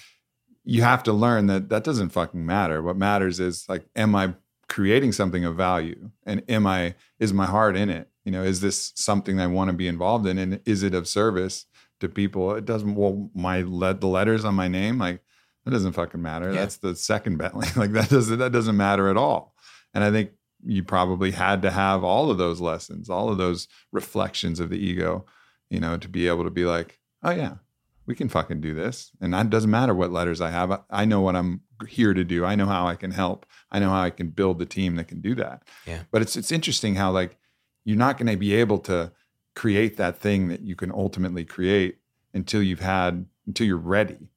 A: you have to learn that that doesn't fucking matter. What matters is like am I creating something of value and am I is my heart in it? You know, is this something I want to be involved in and is it of service to people? It doesn't well my let the letters on my name like that doesn't fucking matter.
B: Yeah.
A: That's the second Bentley. Like that doesn't that doesn't matter at all. And I think you probably had to have all of those lessons, all of those reflections of the ego, you know, to be able to be like, oh yeah, we can fucking do this. And that doesn't matter what letters I have. I- I know what I'm here to do. I know how I can help. I know how I can build the team that can do that.
B: Yeah.
A: But it's it's interesting how like you're not going to be able to create that thing that you can ultimately create until you've had until you're ready.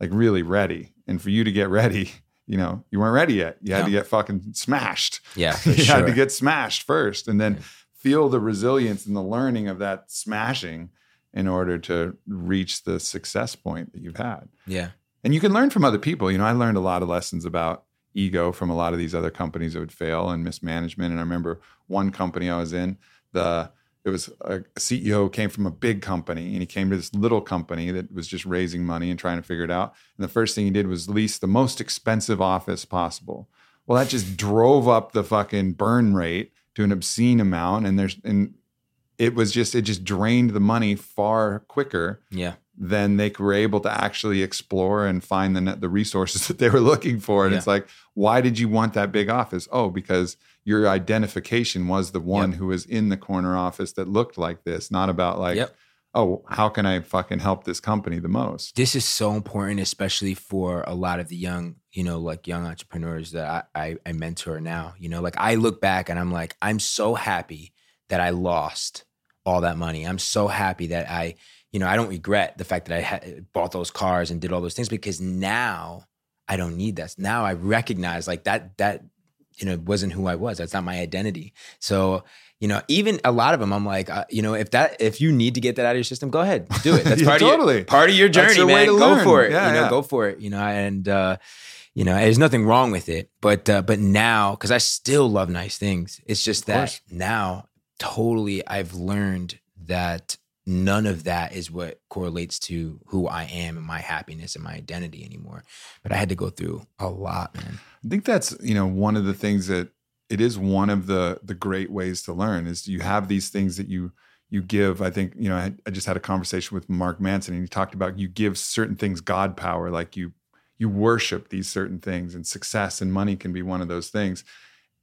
A: Like really ready. And for you to get ready, you know, you weren't ready yet. You had to get fucking smashed
B: Yeah,
A: you
B: sure.
A: had to get smashed first and then
B: Yeah.
A: feel the resilience and the learning of that smashing in order to reach the success point that you've had
B: yeah,
A: and you can learn from other people. You know i learned a lot of lessons about ego from a lot of these other companies that would fail and mismanagement. And i remember one company i was in the it was a ceo came from a big company and he came to this little company that was just raising money and trying to figure it out. And the first thing he did was lease the most expensive office possible. Well that just drove up the fucking burn rate to an obscene amount. And there's and it was just it just drained the money far quicker
B: yeah,
A: then they were able to actually explore and find the net, the resources that they were looking for. And
B: Yeah.
A: it's like, why did you want that big office? Oh, because your identification was the one
B: Yep.
A: who was in the corner office that looked like this, not about like,
B: Yep.
A: oh, how can I fucking help this company the most?
B: this is so important, especially for a lot of the young, you know, like young entrepreneurs that I, I, I mentor now. You know, like I look back and I'm like, I'm so happy that I lost all that money. I'm so happy that I, you know, I don't regret the fact that I had bought those cars and did all those things because now I don't need that. Now I recognize like that that you know wasn't who I was. That's not my identity. So you know, even a lot of them, I'm like, uh, you know, if that if you need to get that out of your system, go ahead, do it. That's
A: Yeah,
B: part
A: totally.
B: of your, part of your journey,
A: the way
B: man.
A: to
B: Go
A: learn.
B: for it.
A: Yeah,
B: you know,
A: yeah.
B: go for it. You know, and uh, you know, there's nothing wrong with it. But uh, but now, because I still love nice things, it's just that now, totally, I've learned that none of that is what correlates to who I am and my happiness and my identity anymore. But I had to go through a lot, man.
A: I think that's you know one of the things that it is one of the the great ways to learn is you have these things that you you give. I think you know I, I just had a conversation with Mark Manson and he talked about you give certain things God power, like you you worship these certain things, and success and money can be one of those things.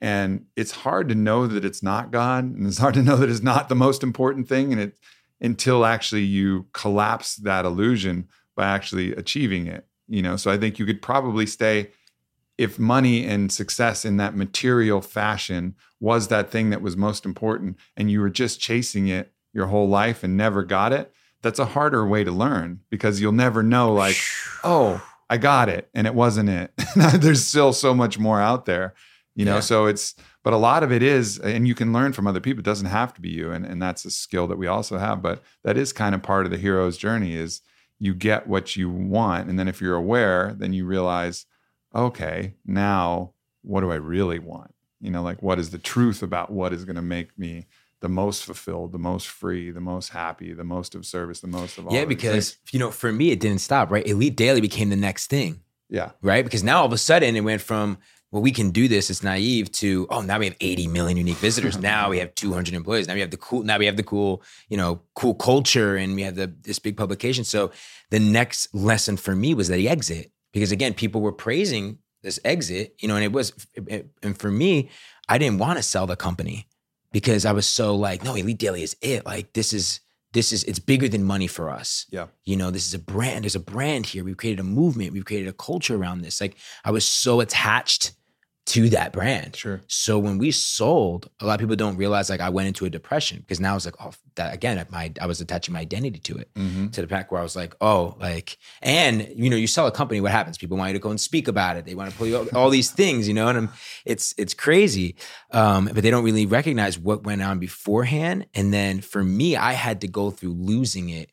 A: And it's hard to know that it's not God, and it's hard to know that it's not the most important thing, and it until actually you collapse that illusion by actually achieving it. You know, so I think you could probably stay if money and success in that material fashion was that thing that was most important and you were just chasing it your whole life and never got it, that's a harder way to learn because you'll never know, like, oh, I got it and it wasn't it. There's still so much more out there, you know?
B: Yeah.
A: So it's, but a lot of it is, and you can learn from other people. It doesn't have to be you. And, and that's a skill that we also have. But that is kind of part of the hero's journey is you get what you want. And then if you're aware, then you realize, okay, now what do I really want? You know, like what is the truth about what is going to make me the most fulfilled, the most free, the most happy, the most of service, the most of all.
B: yeah, because
A: things.
B: you know, for me, it didn't stop. Right, Elite Daily became the next thing.
A: yeah,
B: right? Because now all of a sudden it went from well, we can do this. It's naive to oh, now we have 80 million unique visitors. now we have 200 employees. Now we have the cool. Now we have the cool, you know, cool culture, and we have the this big publication. So the next lesson for me was the exit because again, people were praising this exit, you know, and it was, and for me, I didn't want to sell the company because I was so like, no, Elite Daily is it. Like this is this is it's bigger than money for us
A: yeah,
B: you know this is a brand there's a brand here we've created a movement we've created a culture around this like i was so attached to that brand.
A: Sure.
B: so when we sold a lot of people don't realize like i went into a depression because now it's like oh that again my i was attaching my identity to it
A: hmm
B: to the pack where i was like oh like and you know you sell a company what happens? People want you to go and speak about it. They want to pull you all, all these things you know and I'm, it's it's crazy. Um, but they don't really recognize what went on beforehand. And then for me i had to go through losing it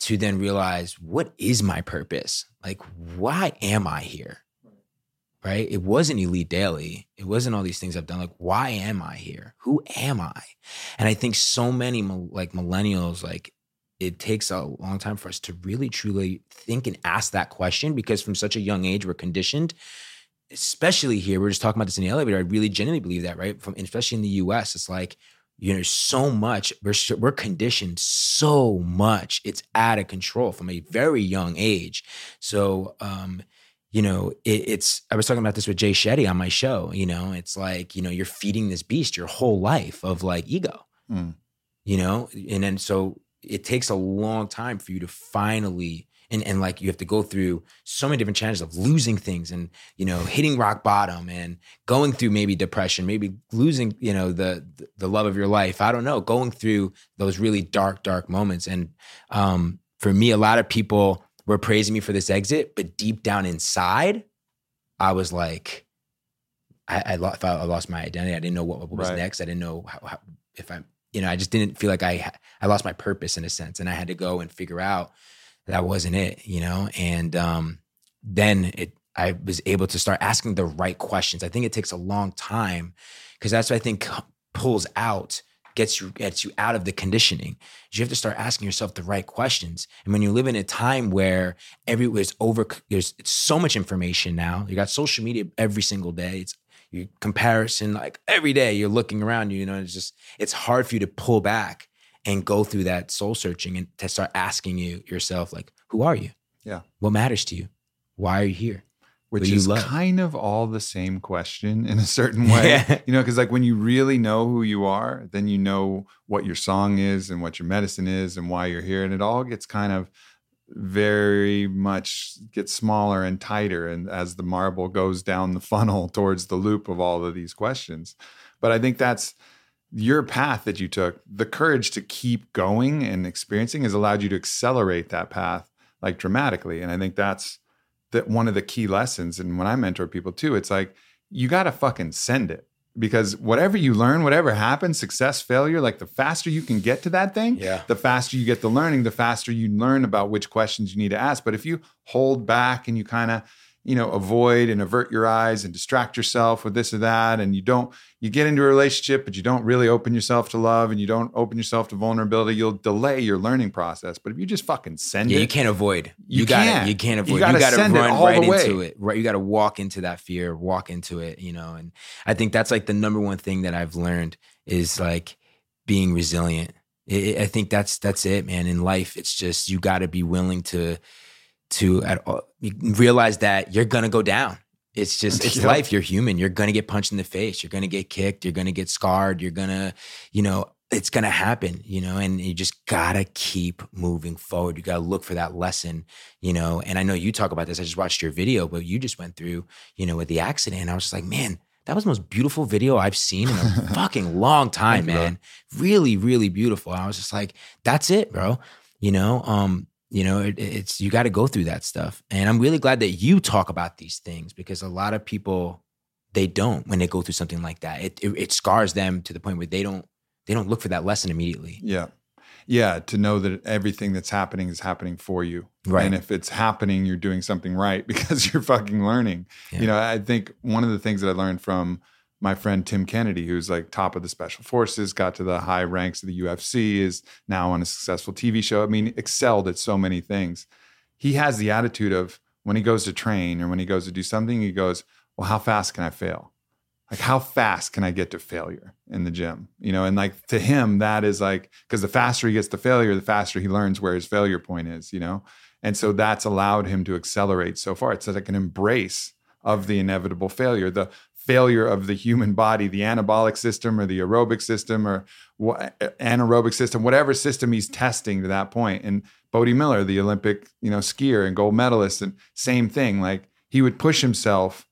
B: to then realize what is my purpose? Like why am i here right? It wasn't elite daily. It wasn't all these things i've done. Like why am i here? Who am i? And i think so many like millennials like it takes a long time for us to really truly think and ask that question because from such a young age we're conditioned especially here we're just talking about this in the elevator. I really genuinely believe that right? From especially in the us it's like you know so much we're we're conditioned so much. It's out of control from a very young age. So um you know it, it's i was talking about this with jay shetty on my show you know it's like you know you're feeding this beast your whole life of like ego.
A: Mm.
B: you know and then so it takes a long time for you to finally and, and like you have to go through so many different challenges of losing things and you know hitting rock bottom and going through maybe depression maybe losing you know the the love of your life. I don't know going through those really dark dark moments. And um for me a lot of people were praising me for this exit but deep down inside i was like i i, lo- felt I lost my identity. I didn't know what, what was
A: Right.
B: next. I didn't know how, how if i you know i just didn't feel like i i lost my purpose in a sense and i had to go and figure out that wasn't it you know? And um then it i was able to start asking the right questions. I think it takes a long time because that's what i think pulls out gets you gets you out of the conditioning. You have to start asking yourself the right questions. And when you live in a time where everywhere's over there's it's so much information now you got social media every single day it's you comparison like every day you're looking around you know it's just it's hard for you to pull back and go through that soul searching and to start asking you yourself like who are you?
A: Yeah.
B: what matters to you? Why are you here
A: which is
B: love?
A: kind of all the same question in a certain way.
B: Yeah.
A: You know, because like when you really know who you are, then you know what your song is and what your medicine is and why you're here. And it all gets kind of very much gets smaller and tighter and as the marble goes down the funnel towards the loop of all of these questions. But I think that's your path that you took, the courage to keep going and experiencing has allowed you to accelerate that path like dramatically. And I think that's that one of the key lessons. And when I mentor people too, it's like you got to fucking send it because whatever you learn, whatever happens, success, failure, like the faster you can get to that thing,
B: Yeah.
A: the faster you get the learning, the faster you learn about which questions you need to ask. But if you hold back and you kind of you know, avoid and avert your eyes and distract yourself with this or that. And you don't, you get into a relationship, but you don't really open yourself to love and you don't open yourself to vulnerability, you'll delay your learning process. But if you just fucking send
B: Yeah,
A: it,
B: you can't avoid.
A: You
B: You, got You can't avoid.
A: You
B: You
A: gotta
B: got to
A: send it
B: run
A: all
B: right
A: the way.
B: into it. Right. You got to walk into that fear. Walk into it. You know. And I think that's like the number one thing that I've learned is like being resilient. I I think that's that's it, man. In life, it's just you got to be willing to to at all, realize that you're gonna go down. It's just it's
A: Yep.
B: life. You're human. You're gonna get punched in the face. You're gonna get kicked. You're gonna get scarred. You're gonna, you know, it's gonna happen. You know, and you just gotta keep moving forward. You gotta look for that lesson. You know, and I know you talk about this. I just watched your video, but you just went through, you know, with the accident. And I was just like, man, that was the most beautiful video I've seen in a fucking long time, man. Really, really beautiful. I was just like, that's it, bro. You know, um, you know, it, it's you got to go through that stuff, and I'm really glad that you talk about these things because a lot of people they don't when they go through something like that. It, it it scars them to the point where they don't they don't look for that lesson immediately.
A: Yeah. Yeah. To know that everything that's happening is happening for you.
B: Right.
A: And if it's happening, you're doing something right because you're fucking learning.
B: Yeah.
A: You know, I think one of the things that I learned from my friend Tim Kennedy, who's like top of the special forces, got to the high ranks of the UFC, is now on a successful TV show. I mean, excelled at so many things. He has the attitude of when he goes to train or when he goes to do something, he goes, Well, how fast can I fail? Like, how fast can I get to failure in the gym? You know, and like to him, that is like, because the faster he gets to failure, the faster he learns where his failure point is, you know? And so that's allowed him to accelerate so far. It's like an embrace of the inevitable failure, the failure of the human body, the anabolic system or the aerobic system or anaerobic system, whatever system he's testing to that point. And Bode Miller, the Olympic, you know, skier and gold medalist, and same thing. Like he would push himself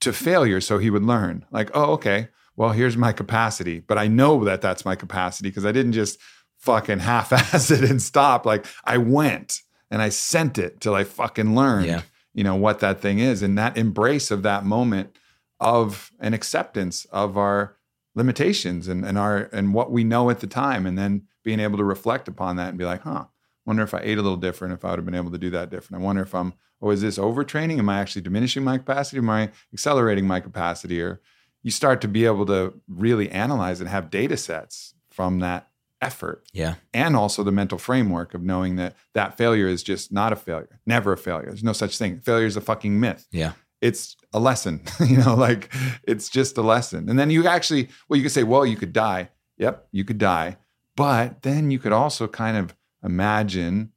A: to failure so he would learn. Like, oh, okay, well, here's my capacity, but I know that that's my capacity because I didn't just fucking half-ass it and stop. Like I went and I sent it till I fucking learned,
B: Yeah.
A: you know, what that thing is, and that embrace of that moment of an acceptance of our limitations and, and our and what we know at the time, and then being able to reflect upon that and be like, huh, wonder if I ate a little different, if I would have been able to do that different. I wonder if I'm, oh, is this overtraining? Am I actually diminishing my capacity? Am I accelerating my capacity? Or you start to be able to really analyze and have data sets from that effort
B: Yeah,
A: and also the mental framework of knowing that that failure is just not a failure, never a failure. There's no such thing. Failure is a fucking myth.
B: yeah,
A: It's a lesson, you know, like it's just a lesson. And then you actually, well, you could say, well, you could die. Yep, you could die. But then you could also kind of imagine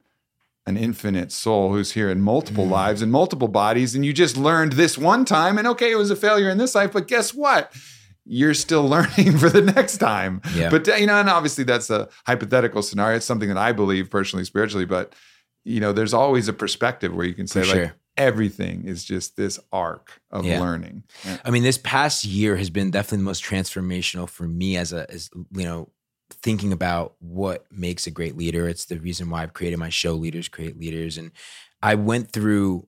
A: an infinite soul who's here in multiple
B: Mm.
A: lives and multiple bodies. And you just learned this one time, and okay, it was a failure in this life, but guess what? You're still learning for the next time.
B: Yeah.
A: But you know, and obviously that's a hypothetical scenario. It's something that I believe personally, spiritually, but you know, there's always a perspective where you can say
B: For
A: like
B: sure.
A: Everything is just this arc of
B: Yeah.
A: learning. Yeah.
B: I mean, this past year has been definitely the most transformational for me as a, as you know, thinking about what makes a great leader. It's the reason why I've created my show, Leaders Create Leaders, and I went through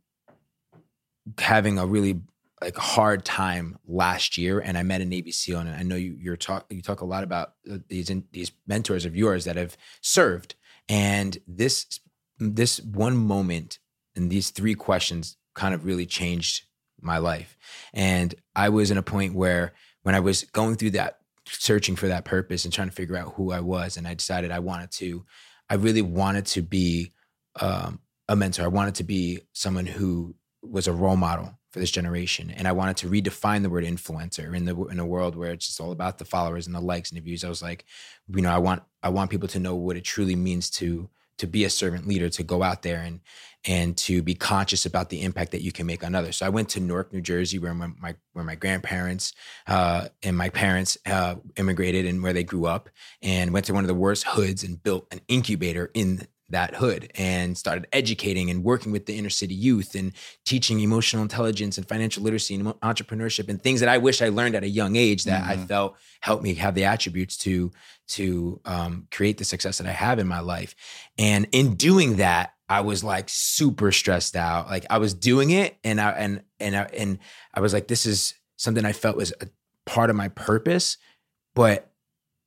B: having a really like hard time last year, and I met a Navy SEAL, and I know you you're talk you talk a lot about uh, these these mentors of yours that have served, and this this one moment and these three questions kind of really changed my life. And I was in a point where when I was going through that, searching for that purpose and trying to figure out who I was, and I decided I wanted to, I really wanted to be um, a mentor. I wanted to be someone who was a role model for this generation, and I wanted to redefine the word influencer in the in a world where it's just all about the followers and the likes and the views. I was like, you know, I want I want people to know what it truly means to to be a servant leader, to go out there and and to be conscious about the impact that you can make on others. So I went to Newark, New Jersey, where my, my where my grandparents uh, and my parents uh, immigrated and where they grew up, and went to one of the worst hoods and built an incubator in that hood and started educating and working with the inner city youth and teaching emotional intelligence and financial literacy and entrepreneurship and things that I wish I learned at a young age that I
A: Mhm.
B: felt helped me have the attributes to to um, create the success that I have in my life. And in doing that, I was like super stressed out. Like I was doing it, and I and and I, and I was like, this is something I felt was a part of my purpose, but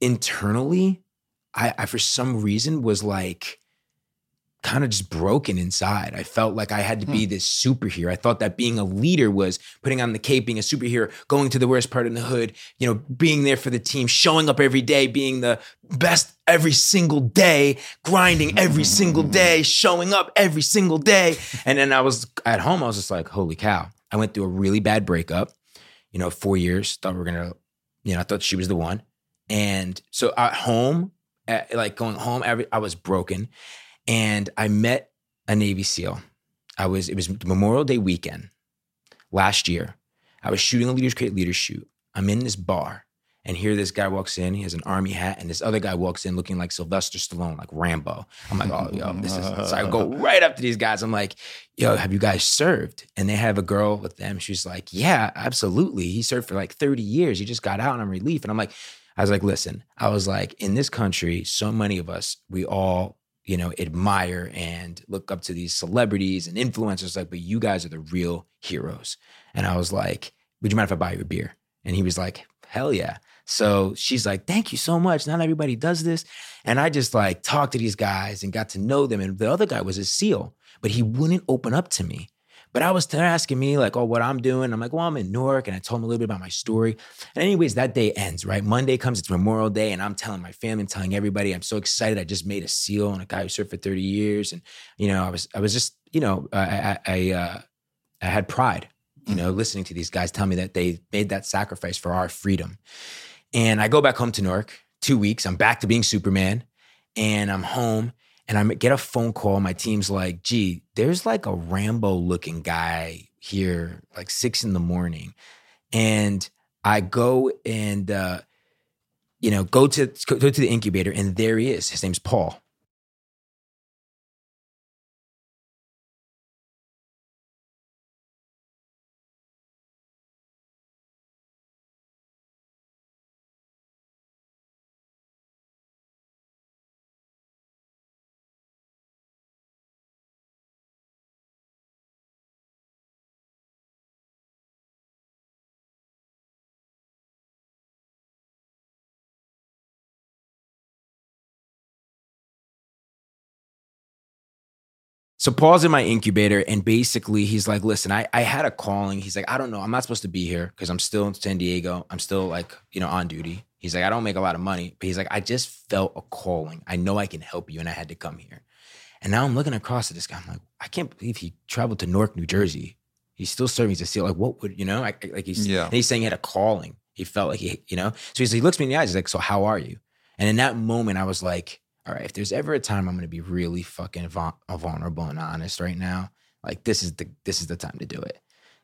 B: internally, I, I for some reason was like kind of just broken inside. I felt like I had to be hmm. this superhero. I thought that being a leader was putting on the cape, being a superhero, going to the worst part in the hood, you know, being there for the team, showing up every day, being the best every single day, grinding every single day, showing up every single day. And then I was at home, I was just like, holy cow. I went through a really bad breakup, you know, four years, thought we are gonna, you know, I thought she was the one. And so at home, at, like going home, every I was broken and I met a Navy SEAL. I was it was Memorial Day weekend last year. I was shooting a Leaders Create Leaders shoot. I'm in this bar, and here this guy walks in. He has an army hat, and this other guy walks in looking like Sylvester Stallone, like Rambo. I'm like, oh, yo, this is. So I go right up to these guys. I'm like, yo, have you guys served? And they have a girl with them. She's like, yeah, absolutely. He served for like 30 years. He just got out on relief. And I'm like, I was like, listen, I was like, in this country, so many of us, we all you know, admire and look up to these celebrities and influencers, like, but you guys are the real heroes. And I was like, Would you mind if I buy you a beer? And he was like, Hell yeah. So she's like, Thank you so much. Not everybody does this. And I just like talked to these guys and got to know them. And the other guy was a SEAL, but he wouldn't open up to me. But I was they're asking me like, oh, what I'm doing. I'm like, well, I'm in Newark, and I told him a little bit about my story. And anyways, that day ends, right? Monday comes, it's Memorial Day, and I'm telling my family, and telling everybody, I'm so excited. I just made a seal on a guy who served for 30 years, and you know, I was, I was just, you know, I, I, I, uh, I had pride, you know, listening to these guys tell me that they made that sacrifice for our freedom. And I go back home to Newark, two weeks. I'm back to being Superman, and I'm home and I get a phone call. My team's like, gee, there's like a Rambo looking guy here, like six in the morning. And I go and, uh, you know, go to go to the incubator, and there he is. His name's Paul. So Paul's in my incubator, and basically he's like, "Listen, I I had a calling." He's like, "I don't know. I'm not supposed to be here because I'm still in San Diego. I'm still like you know on duty." He's like, "I don't make a lot of money, but he's like, I just felt a calling. I know I can help you, and I had to come here." And now I'm looking across at this guy. I'm like, I can't believe he traveled to Newark, New Jersey. He's still serving as a SEAL. Like, what would you know? Like, like he's
A: Yeah.
B: and he's saying he had a calling. He felt like he, you know. So he's, he looks me in the eyes. He's like, "So how are you?" And in that moment, I was like, all right, if there's ever a time I'm going to be really fucking vul- uh, vulnerable and honest right now, like this is the this is the time to do it.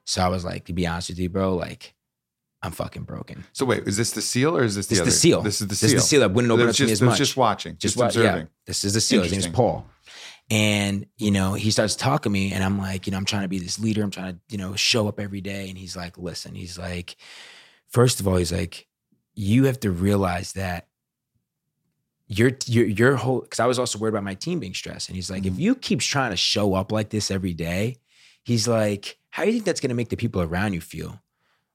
B: So I was like, to be honest with you, bro, like I'm fucking broken.
A: So wait, is this the seal or is this the
B: This is the seal.
A: This is the seal.
B: This is the seal that wouldn't open up to me
A: just,
B: as much.
A: just watching, just,
B: wa-
A: observing.
B: Yeah, this is the seal. His name's. Paul. And, you know, he starts talking to me and I'm like, you know, I'm trying to be this leader. I'm trying to, you know, show up every day. And he's like, listen, he's like, first of all, he's like, you have to realize that your your your whole because I was also worried about my team being stressed. And he's like, if mm-hmm. you keep trying to show up like this every day, he's like, how do you think that's gonna make the people around you feel?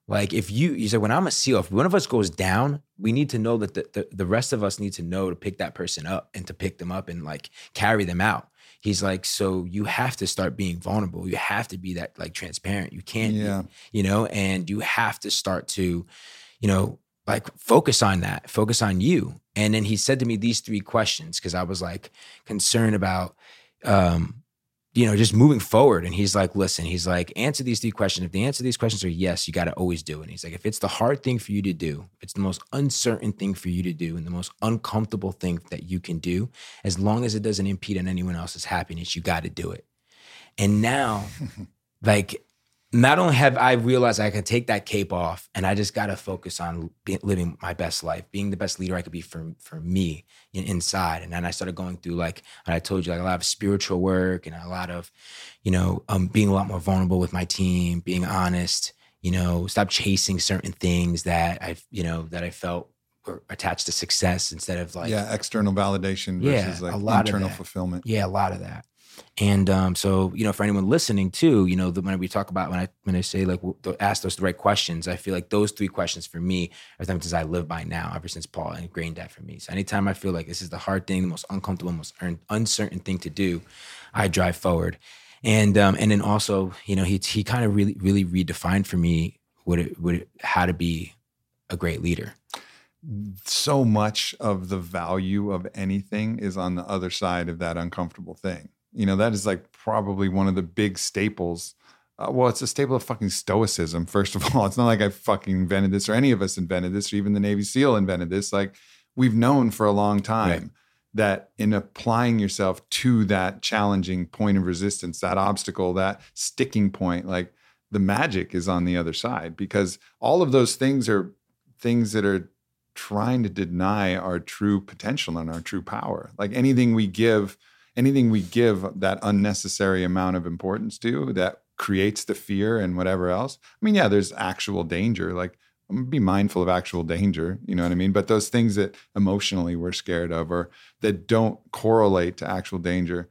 B: Like if you, he said, when I'm a SEAL, if one of us goes down, we need to know that the, the, the rest of us need to know to pick that person up and to pick them up and like carry them out. He's like, so you have to start being vulnerable. You have to be that like transparent. You can't,
A: Yeah.
B: you know, and you have to start to, you know, like focus on that, focus on you. And then he said to me these three questions because I was like concerned about, um, you know, just moving forward. And he's like, listen, he's like, answer these three questions. If the answer to these questions are yes, you got to always do it. And he's like, if it's the hard thing for you to do, if it's the most uncertain thing for you to do and the most uncomfortable thing that you can do, as long as it doesn't impede on anyone else's happiness, you got to do it. And now, like, not only have I realized I can take that cape off and I just got to focus on be, living my best life, being the best leader I could be for, for me in, inside. And then I started going through like, I told you, like a lot of spiritual work and a lot of, you know, um, being a lot more vulnerable with my team, being honest, you know, stop chasing certain things that I, you know, that I felt were attached to success instead of like,
A: yeah, external validation
B: Yeah,
A: versus like
B: a lot
A: internal fulfillment.
B: yeah, a lot of that. And um, so, you know, for anyone listening too, you know, the, when we talk about when I when I say like ask those the right questions, I feel like those three questions for me are things I live by now. Ever since Paul ingrained that for me. So anytime I feel like this is the hard thing, the most uncomfortable, most uncertain thing to do, I drive forward. And um, and then also, you know, he he kind of really really redefined for me what it what it, how to be a great leader
A: so much of the value of anything is on the other side of that uncomfortable thing. You know, that is like probably one of the big staples. Uh, well, it's a staple of fucking stoicism, first of all. It's not like I fucking invented this or any of us invented this or even the Navy SEAL invented this. Like, we've known for a long time right. that in applying yourself to that challenging point of resistance, that obstacle, that sticking point, like the magic is on the other side because all of those things are things that are trying to deny our true potential and our true power. Like anything we give, anything we give that unnecessary amount of importance to that creates the fear and whatever else. I mean, yeah, there's actual danger. Like um, be mindful of actual danger, you know what I mean? But those things that emotionally we're scared of or that don't correlate to actual danger,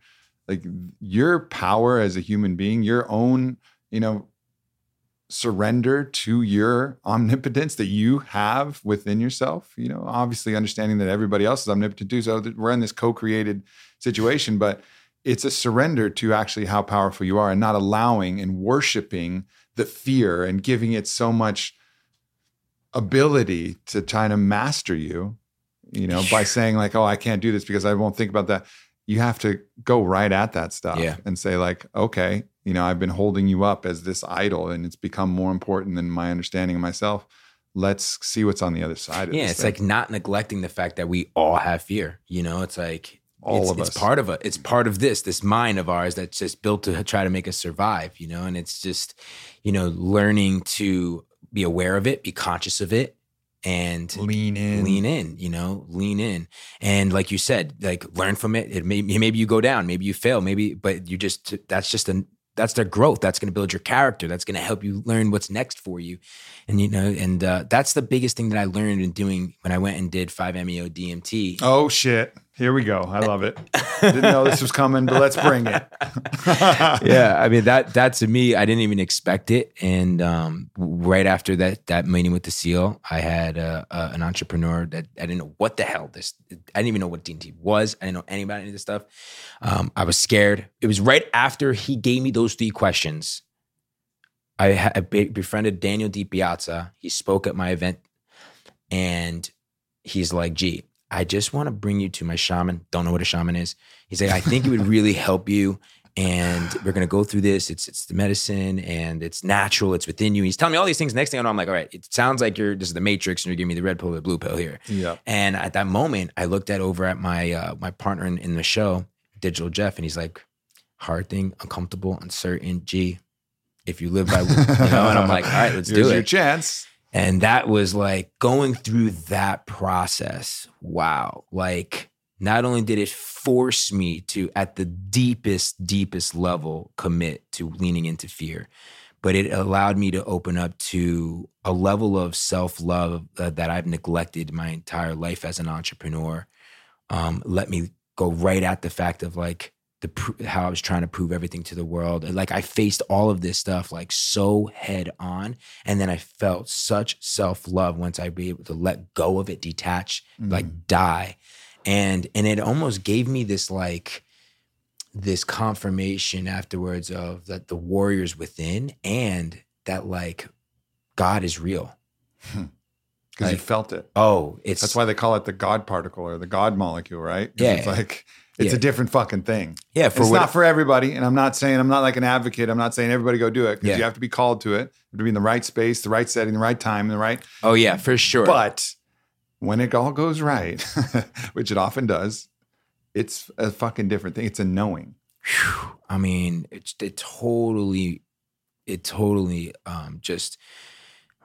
A: like your power as a human being, your own, you know, surrender to your omnipotence that you have within yourself. You know, obviously understanding that everybody else is omnipotent too. So we're in this co-created situation, but it's a surrender to actually how powerful you are and not allowing and worshiping the fear and giving it so much ability to try to master you, you know, by saying like, oh, I can't do this because I won't think about that. You have to go right at that stuff
B: yeah.
A: and say like, okay, you know, I've been holding you up as this idol and it's become more important than my understanding of myself. Let's see what's on the other side of
B: yeah,
A: it's
B: thing. like not neglecting the fact that we all have fear. You know, it's like
A: all
B: it's,
A: of
B: it's part of it. It's part of this, this mind of ours that's just built to try to make us survive, you know, and it's just, you know, learning to be aware of it, be conscious of it, and
A: lean in
B: lean in you know lean in and like you said like learn from it it may maybe you go down maybe you fail maybe but you just that's just a that's their growth. That's going to build your character. That's going to help you learn what's next for you. And you know, and uh, that's the biggest thing that I learned in doing when I went and did 5-MeO DMT.
A: Oh shit. Here we go. I love it. Didn't know this was coming, but let's bring it.
B: yeah, I mean that that to me, I didn't even expect it. And um, right after that that meeting with the SEAL, I had uh, uh, an entrepreneur that I didn't know what the hell this. I didn't even know what DMT was. I didn't know about any of this stuff. Um, I was scared. It was right after he gave me those three questions. I, ha- I befriended Daniel DiPiazza. He spoke at my event, and he's like, "Gee." I just want to bring you to my shaman. Don't know what a shaman is. He's like, I think it would really help you. And we're gonna go through this. It's it's the medicine and it's natural. It's within you. He's telling me all these things. Next thing I know, I'm like, all right, it sounds like you're this is the matrix, and you're giving me the red pill the blue pill here.
A: Yeah.
B: And at that moment, I looked at over at my uh, my partner in, in the show, Digital Jeff, and he's like, hard thing, uncomfortable, uncertain. G, if you live by, you know, and I'm like, all right, let's
A: Here's
B: do it.
A: your chance.
B: And that was like going through that process. Wow. Like, not only did it force me to, at the deepest, deepest level, commit to leaning into fear, but it allowed me to open up to a level of self love uh, that I've neglected my entire life as an entrepreneur. Um, let me go right at the fact of like, the how I was trying to prove everything to the world. Like I faced all of this stuff like so head on, and then I felt such self love once I be able to let go of it, detach, mm. like die, and and it almost gave me this like this confirmation afterwards of that the warriors within and that like God is real.
A: Because hmm. like, you felt it.
B: Oh, it's
A: that's why they call it the God particle or the God molecule, right?
B: Yeah,
A: it's like it's
B: yeah.
A: a different fucking thing.
B: Yeah,
A: for it's what, not for everybody. And I'm not saying I'm not like an advocate. I'm not saying everybody go do it because
B: yeah.
A: you have to be called to it. You have to be in the right space, the right setting, the right time, the right.
B: Oh yeah, for sure.
A: But when it all goes right, which it often does, it's a fucking different thing. It's a knowing.
B: I mean, it, it totally, it totally um, just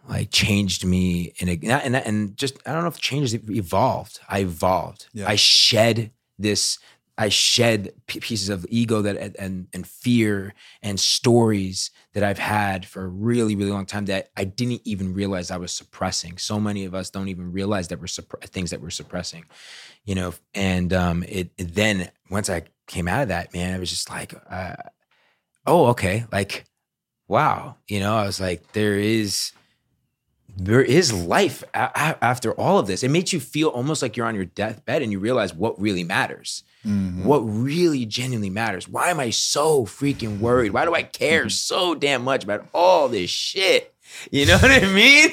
B: like changed me in a and and just I don't know if changes evolved. I evolved.
A: Yeah.
B: I shed this I shed pieces of ego that and and fear and stories that I've had for a really really long time that I didn't even realize I was suppressing. So many of us don't even realize that we're supp- things that we're suppressing, you know. And um, it, it then once I came out of that, man, I was just like, uh, oh, okay, like, wow, you know, I was like, there is there is life a- after all of this. It makes you feel almost like you're on your deathbed and you realize what really matters.
A: Mhm.
B: What really genuinely matters. Why am I so freaking worried? Why do I care so damn much about all this shit? You know what I mean?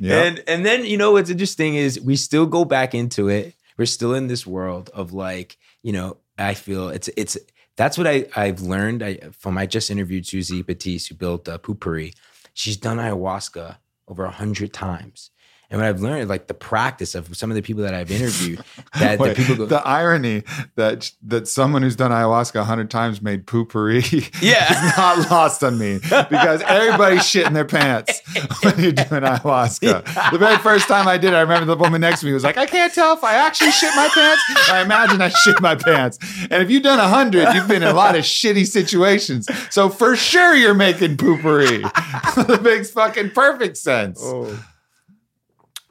B: And and then you know what's interesting is we still go back into it. We're still in this world of like, you know, I feel it's it's that's what I I've learned I, from I just interviewed Suzy Batiz who built uh, Poo-Pourri. She's done ayahuasca over a hundred times. And what I've learned, like the practice of some of the people that I've interviewed, that the people go,
A: the irony that that someone who's done ayahuasca a hundred times made Poo-Pourri
B: Yeah.
A: is not lost on me because everybody's shitting their pants when you're doing ayahuasca. The very first time I did it, I remember the woman next to me was like, I can't tell if I actually shit my pants. I imagine I shit my pants. And if you've done a hundred, you've been in a lot of shitty situations. So for sure you're making Poo-Pourri. that makes fucking perfect sense.
B: Oh,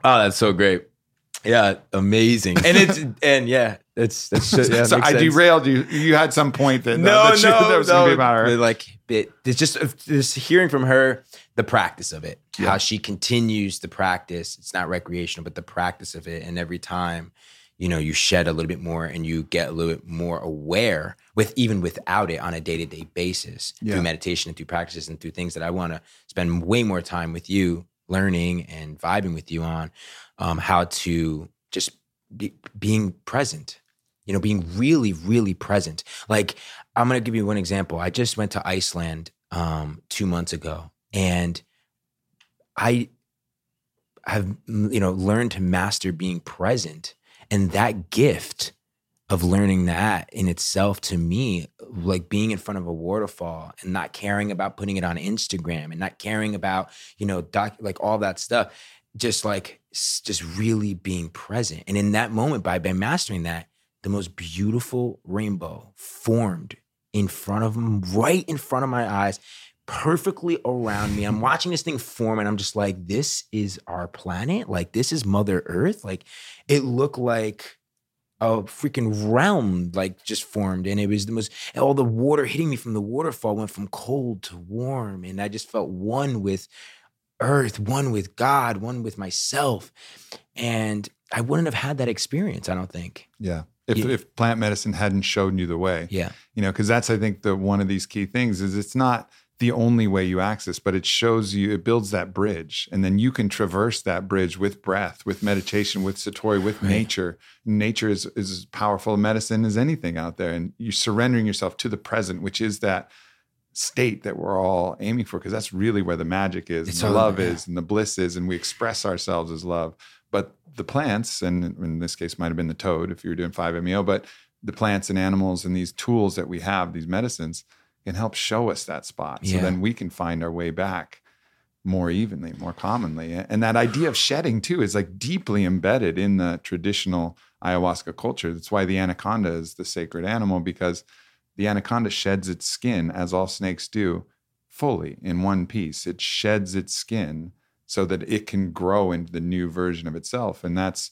B: Oh, that's so great. Yeah, amazing. And it's and yeah, it's that's just, yeah,
A: so I
B: sense.
A: derailed you. You had some point that
B: No,
A: that, you-
B: no,
A: that was
B: no.
A: gonna be about her.
B: Like it, it's just just hearing from her the practice of it,
A: Yeah.
B: how she continues the practice. It's not recreational, but the practice of it, and every time, you know, you shed a little bit more and you get a little bit more aware with even without it on a day to day basis
A: Yeah.
B: through meditation and through practices and through things that I want to spend way more time with you learning and vibing with you on um, how to just be, being present you know being really really present. Like i'm to give you one example. I just went to iceland um, two months ago and i have you know learned to master being present and that gift of learning that in itself to me like being in front of a waterfall and not caring about putting it on instagram and not caring about you know doc like all that stuff just like just really being present. And in that moment by by mastering that the most beautiful rainbow formed in front of m- right in front of my eyes perfectly around me. I'm watching this thing form and i'm just like this is our planet? Like this is mother earth? Like it looked like a freaking realm like just formed and it was the most all the water hitting me from the waterfall went from cold to warm and i just felt one with earth one with god one with myself and i wouldn't have had that experience i don't think
A: Yeah. If,
B: Yeah.
A: if plant medicine hadn't shown you the way,
B: yeah
A: you know, because that's I think the one of these key things is it's not the only way you access, but it shows you it builds that bridge, and then you can traverse that bridge with breath, with meditation, with satori, with
B: Right.
A: nature. Nature is is as powerful a medicine as anything out there, and you're surrendering yourself to the present, which is that state that we're all aiming for, because that's really where the magic is,
B: It's
A: and the
B: all-
A: love
B: yeah.
A: is, and the bliss is, and we express ourselves as love. But the plants, and in this case, might have been the toad if you were doing 5-MeO, but the plants and animals and these tools that we have, these medicines, can help show us that spot. So then we can find our way back more evenly, more commonly. And that idea of shedding too is like deeply embedded in the traditional ayahuasca culture. That's why the anaconda is the sacred animal because the anaconda sheds its skin, as all snakes do, fully in one piece. It sheds its skin so that it can grow into the new version of itself. And that's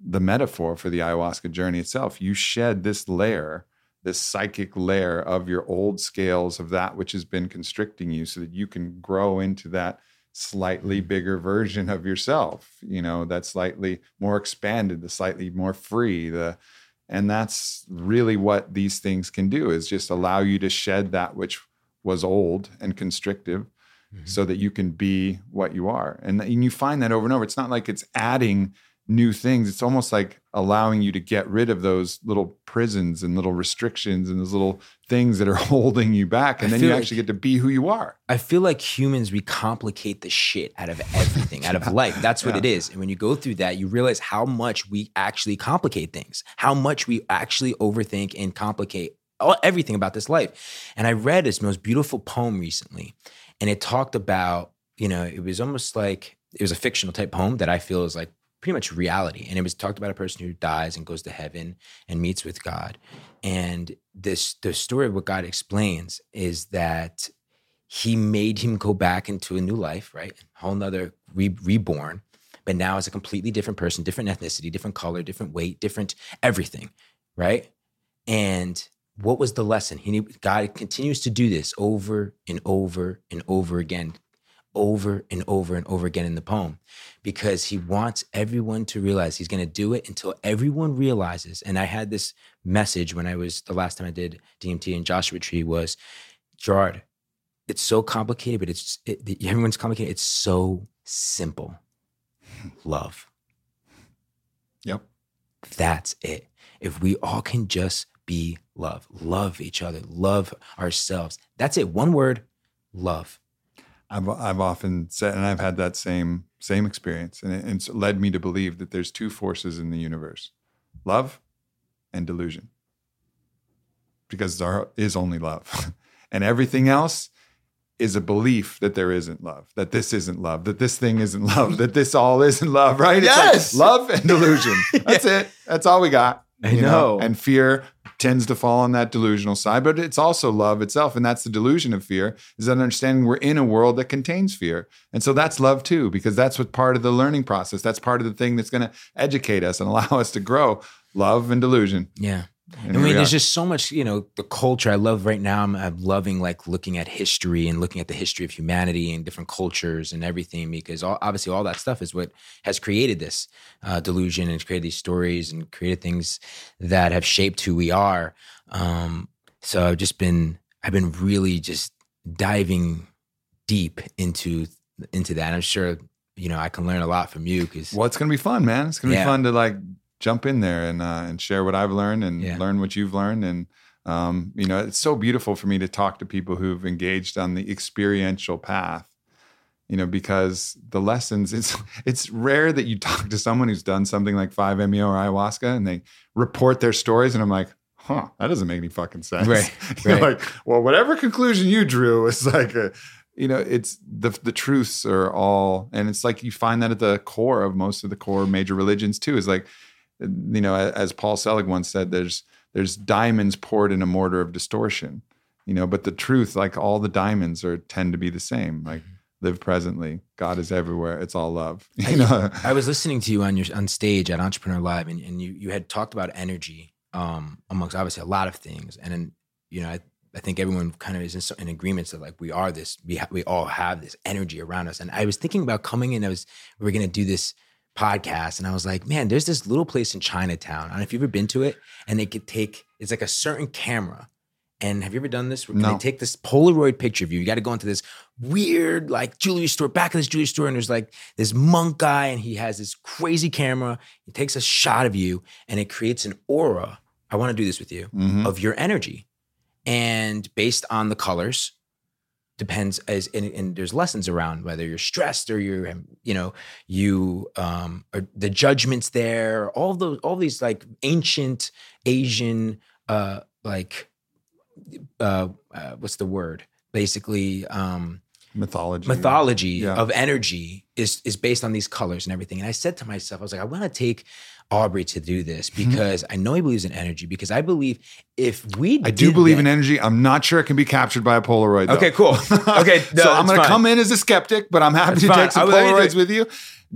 A: the metaphor for the ayahuasca journey itself. You shed this layer, this psychic layer of your old scales of that which has been constricting you so that you can grow into that slightly mm. bigger version of yourself, you know, that slightly more expanded, the slightly more free, the and that's really what these things can do is just allow you to shed that which was old and constrictive mm-hmm. so that you can be what you are. And, and you find that over and over. It's not like it's adding new things. It's almost like allowing you to get rid of those little prisons and little restrictions and those little things that are holding you back. And
B: I
A: then you actually get to be who you are.
B: I feel like humans, we complicate the shit out of everything, out of life. That's what
A: Yeah.
B: it is. And when you go through that, you realize how much we actually complicate things, how much we actually overthink and complicate all, everything about this life. And I read this most beautiful poem recently, and it talked about, you know, it was almost like it was a fictional type poem that I feel is like pretty much reality. And it was talked about a person who dies and goes to heaven and meets with God. And this the story of what God explains is that he made him go back into a new life, right? A Whole nother re- reborn, but now as a completely different person, different ethnicity, different color, different weight, different everything, right? And what was the lesson? He God continues to do this over and over and over again, over and over and over again in the poem, because he wants everyone to realize he's going to do it until everyone realizes. And I had this message when I was the last time I did DMT and Joshua Tree was, Gerard, it's so complicated, but it's it, everyone's complicated. It's so simple. Love.
A: Yep.
B: That's it. If we all can just be love, love each other, love ourselves. That's it. One word, love.
A: I've I've often said, and I've had that same same experience, and it, it's led me to believe that there's two forces in the universe: love and delusion. Because there is only love, and everything else is a belief that there isn't love, that this isn't love, that this thing isn't love, that this all isn't love. Right?
B: Yes.
A: It's like love and delusion. That's it. That's all we got.
B: I
A: you
B: know.
A: And fear tends to fall on that delusional side, but it's also love itself. And that's the delusion of fear is that understanding we're in a world that contains fear. And so that's love too, because that's what part of the learning process. That's part of the thing that's going to educate us and allow us to grow love and delusion.
B: Yeah.
A: And
B: I mean, there's just so much, you know, the culture. I love right now. I'm, I'm loving like looking at history and looking at the history of humanity and different cultures and everything because all, obviously all that stuff is what has created this uh, delusion and created these stories and created things that have shaped who we are. Um, so I've just been, I've been really just diving deep into into that. I'm sure, you know, I can learn a lot from you because
A: Well, it's going to be fun, man. It's going to
B: Yeah.
A: be fun to like jump in there and uh, and share what I've learned and
B: Yeah.
A: learn what you've learned. And um, you know, it's so beautiful for me to talk to people who've engaged on the experiential path. You know, because the lessons it's it's rare that you talk to someone who's done something like 5-MeO or ayahuasca and they report their stories, and I'm like. Huh, that doesn't make any fucking sense.
B: Right, right.
A: like, well, whatever conclusion you drew is like a, you know, it's the the truths are all, and it's like you find that at the core of most of the core major religions too. Is like, you know, as Paul Selig once said, there's there's diamonds poured in a mortar of distortion, you know, but the truth, like all the diamonds, are tend to be the same. Like live presently, God is everywhere. It's all love. You know,
B: I was listening to you on your on stage at Entrepreneur Live, and, and you you had talked about energy um, amongst obviously a lot of things, and then you know I, I think everyone kind of is in, in agreement that like we are this we ha- we all have this energy around us, and I was thinking about coming in. I was we were gonna do this podcast, and I was like, man, there's this little place in Chinatown. I don't know if you've ever been to it, and they could take it's like a certain camera. And have you ever done this? Where
A: No.
B: they take this Polaroid picture of you? You got to go into this weird like jewelry store, back of this jewelry store, and there's like this monk guy, and he has this crazy camera. He takes a shot of you, and it creates an aura. I want to do this with you
A: Mhm.
B: of your energy, and based on the colors, depends as and, and there's lessons around whether you're stressed or you're you know you um or the judgments there all those all these like ancient asian uh like uh, uh what's the word basically um
A: mythology.
B: mythology
A: Yeah.
B: of energy is is based on these colors and everything. And I said to myself, I was like, I want to take Aubrey to do this
A: Mm-hmm.
B: because I know he believes in energy. Because I believe if we,
A: I do believe in energy. I'm not sure it can be captured by a Polaroid. Though.
B: Okay, cool. Okay, no,
A: so I'm going to come in as a skeptic, but I'm happy
B: That's
A: to
B: fine.
A: take some
B: I- let me
A: Polaroids with you.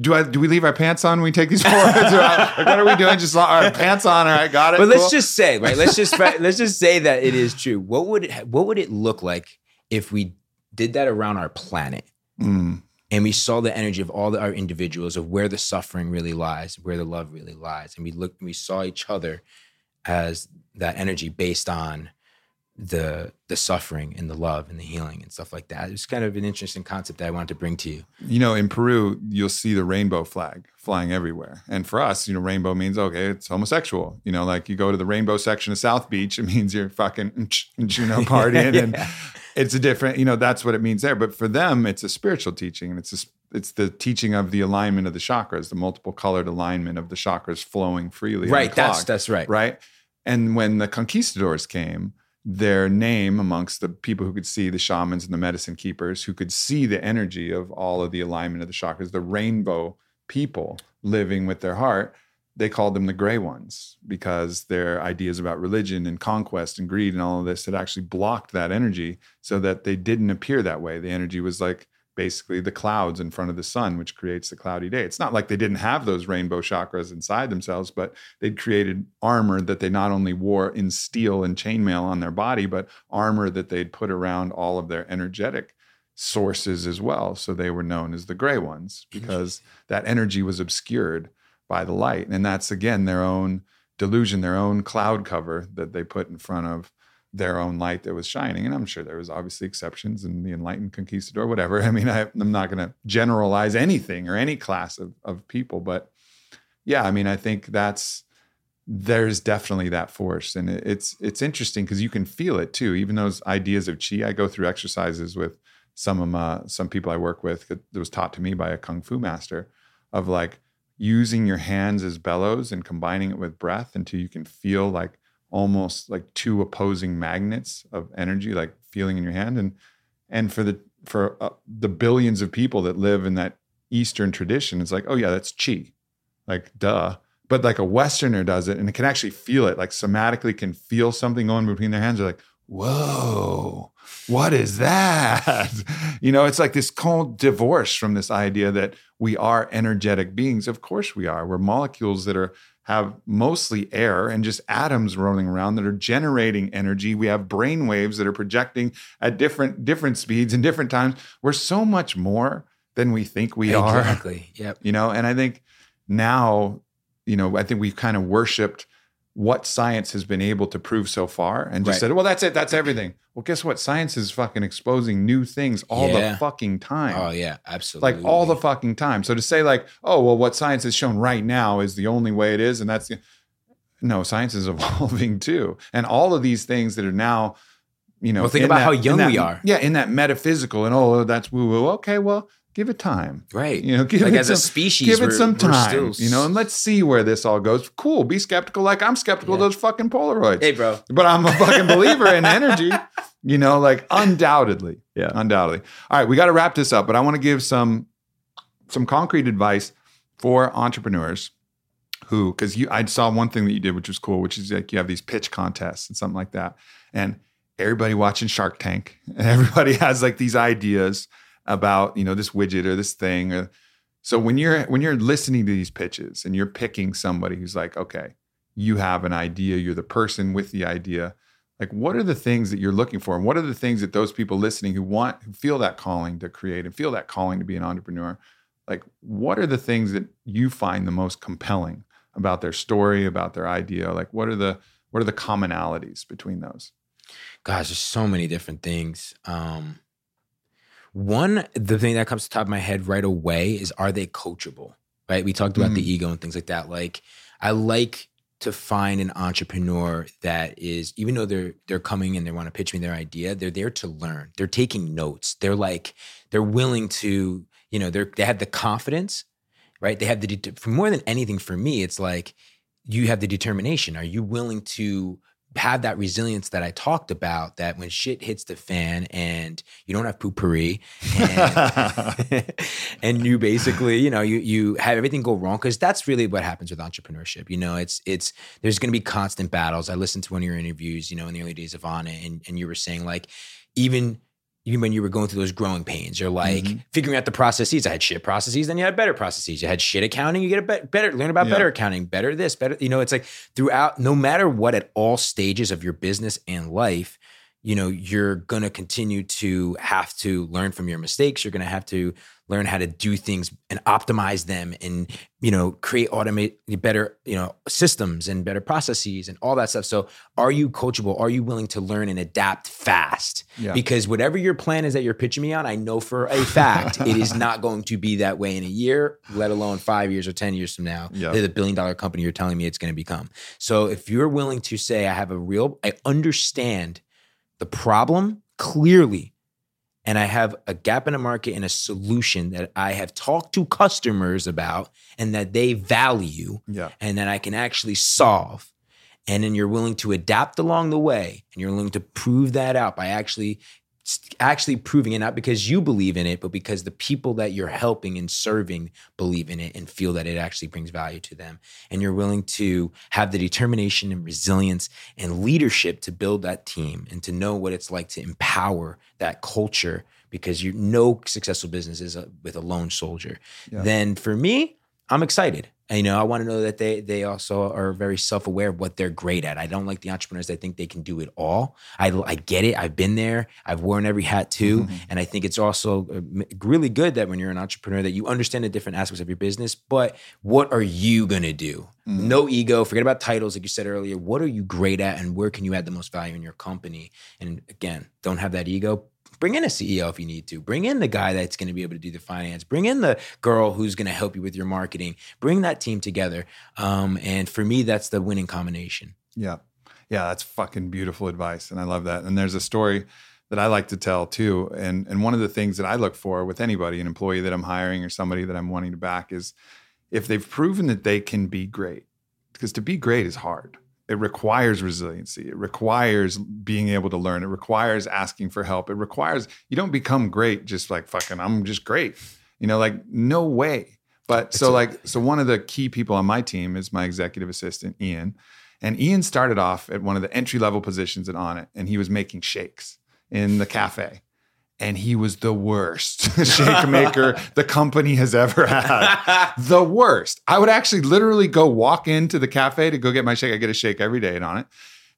A: Do I? Do we leave our pants on when we take these Polaroids? Or, what are we doing? Just right, pants on. All right, got it.
B: But let's just say, right? Let's just let's just say that it is true. What would it what would it look like if we did that around our planet?
A: Mm,
B: and we saw the energy of all the, our individuals of where the suffering really lies, where the love really lies, and we looked, we saw each other as that energy based on the the suffering and the love and the healing and stuff like that. It's kind of an interesting concept that I wanted to bring to you.
A: you know, in Peru, you'll see the rainbow flag flying everywhere. And for us, you know, rainbow means okay, it's homosexual. You know, like you go to the rainbow section of South Beach, it means you're fucking you know partying, and
B: Yeah.
A: It's a different. You know, that's what it means there. But for them, it's a spiritual teaching, and it's a, it's the teaching of the alignment of the chakras, the multiple colored alignment of the chakras flowing freely.
B: Right, that's that's right.
A: right. And when the conquistadors came, their name amongst the people who could see the shamans and the medicine keepers who could see the energy of all of the alignment of the chakras, the rainbow people living with their heart, they called them the gray ones because their ideas about religion and conquest and greed and all of this had actually blocked that energy so that they didn't appear that way. The energy was like basically the clouds in front of the sun, which creates the cloudy day. It's not like they didn't have those rainbow chakras inside themselves, but they'd created armor that they not only wore in steel and chainmail on their body, but armor that they'd put around all of their energetic sources as well. So they were known as the gray ones because that energy was obscured by the light. And that's again their own delusion, their own cloud cover that they put in front of their own light that was shining. And I'm sure there was obviously exceptions in the enlightened conquistador, whatever. I mean, I, am not going to generalize anything or any class of, of people, but yeah, I mean, I think that's there's definitely that force, and it, it's it's interesting because you can feel it too. Even those ideas of chi, I go through exercises with some of my some people I work with that was taught to me by a kung fu master of like using your hands as bellows and combining it with breath until you can feel like almost like two opposing magnets of energy like feeling in your hand. And and for the for uh, the billions of people that live in that eastern tradition it's like oh yeah that's chi like duh. But like a westerner does it and it can actually feel it. Like somatically can feel something going between their hands. They're like whoa what is that? You know it's like this cold divorce from this idea that we are energetic beings of course we are we're molecules that are have mostly air and just atoms rolling around that are generating energy. We have brain waves that are projecting at different different speeds and different times. We're so much more than we think we
B: exactly.
A: are.
B: Exactly. Yep.
A: You know, and I think now, you know, I think we've kind of worshipped what science has been able to prove so far and just right. said, well, that's it, that's everything. Well, guess what? Science is fucking exposing new things all yeah. the fucking time.
B: Oh, yeah, absolutely.
A: Like all the fucking time. So to say, like, oh, well, what science has shown right now is the only way it is, and that's no, science is evolving too. And all of these things that are now, you know,
B: well, think about
A: that,
B: how young
A: that,
B: we are.
A: Yeah, in that metaphysical, and oh, that's woo woo. Okay, well, give it time.
B: Right.
A: You know, give
B: like
A: it
B: as
A: some,
B: a species,
A: give it some time.
B: Still...
A: You know, and let's see where this all goes. Cool. Be skeptical, like I'm skeptical
B: Yeah.
A: of those fucking Polaroids.
B: Hey, bro.
A: But I'm a fucking believer in energy. You know, like undoubtedly,
C: Yeah.
A: undoubtedly. All right, we got to wrap this up, but I want to give some some concrete advice for entrepreneurs who, because you, I saw one thing that you did, which was cool, which is like you have these pitch contests and something like that, and everybody watching Shark Tank, and everybody has like these ideas about you know this widget or this thing or so when you're when you're listening to these pitches and you're picking somebody who's like okay you have an idea you're the person with the idea like what are the things that you're looking for? And what are the things that those people listening who want who feel that calling to create and feel that calling to be an entrepreneur like what are the things that you find the most compelling about their story about their idea? Like what are the what are the commonalities between those?
B: Gosh, there's so many different things. Um, one, the thing that comes to the top of my head right away is are they coachable? Right? We talked about
A: Mm.
B: the ego and things like that. Like, I like to find an entrepreneur that is, even though they're they're coming and they want to pitch me their idea, they're there to learn. They're taking notes. They're like, they're willing to, you know, they're they have the confidence, right? They have the for more than anything for me, it's like you have the determination. Are you willing to have that resilience that I talked about that when shit hits the fan and you don't have Poo-Pourri and, and you basically, you know, you you have everything go wrong because that's really what happens with entrepreneurship. You know, it's it's there's going to be constant battles. I listened to one of your interviews, you know, in the early days of it, and and you were saying like even even when you were going through those growing pains, you're like
A: Mhm.
B: figuring out the processes. I had shit processes, then you had better processes. You had shit accounting, you get a bet- better, learn about
A: Yeah.
B: better accounting, better this, better. You know, it's like throughout, no matter what, at all stages of your business and life, you know, you're gonna continue to have to learn from your mistakes. You're gonna have to learn how to do things and optimize them, and you know, create automate better, you know, systems and better processes and all that stuff. So, are you coachable? Are you willing to learn and adapt fast?
A: yeah
B: because whatever your plan is that you're pitching me on, I know for a fact it is not going to be that way in a year, let alone five years or 10 years from now. They're the billion dollar company you're telling me it's going to become. So if you're willing to say, I have a real, I understand the problem clearly, and I have a gap in the market and a solution that I have talked to customers about and that they value
A: yeah
B: and that I can actually solve. And then you're willing to adapt along the way and you're willing to prove that out by actually actually proving it not because you believe in it but because the people that you're helping and serving believe in it and feel that it actually brings value to them and you're willing to have the determination and resilience and leadership to build that team and to know what it's like to empower that culture because you no successful business is a, with a lone soldier.
A: Yeah.
B: Then for me, I'm excited. And, you know, I want to know that they they also are very self aware of what they're great at. I don't like the entrepreneurs that think they can do it all. I, I get it. I've been there. I've worn every hat too.
A: Mhm.
B: And I think it's also uh, really good that when you're an entrepreneur that you understand the different aspects of your business. But what are you gonna do?
A: Mm.
B: No ego. Forget about titles, like you said earlier. What are you great at, and where can you add the most value in your company? And again, don't have that ego. Bring in a CEO if you need to. Bring in the guy that's going to be able to do the finance. Bring in the girl who's going to help you with your marketing. Bring that team together. Um, and for me, that's the winning combination.
A: Yeah. Yeah, that's fucking beautiful advice. And I love that. And there's a story that I like to tell too. And and one of the things that I look for with anybody, an employee that I'm hiring or somebody that I'm wanting to back is if they've proven that they can be great. Because to be great is hard. It requires resiliency. It requires being able to learn. It requires asking for help. It requires you don't become great just like fucking I'm just great. You know, like no way. But so
B: a-
A: like so one of the key people on my team is my executive assistant Ian. And Ian started off at one of the entry level positions at Onnit, and he was making shakes in the cafe. And he was the worst shake maker the company has ever had. The worst. I would actually literally go walk into the cafe to go get my shake. I get a shake every day at Onnit.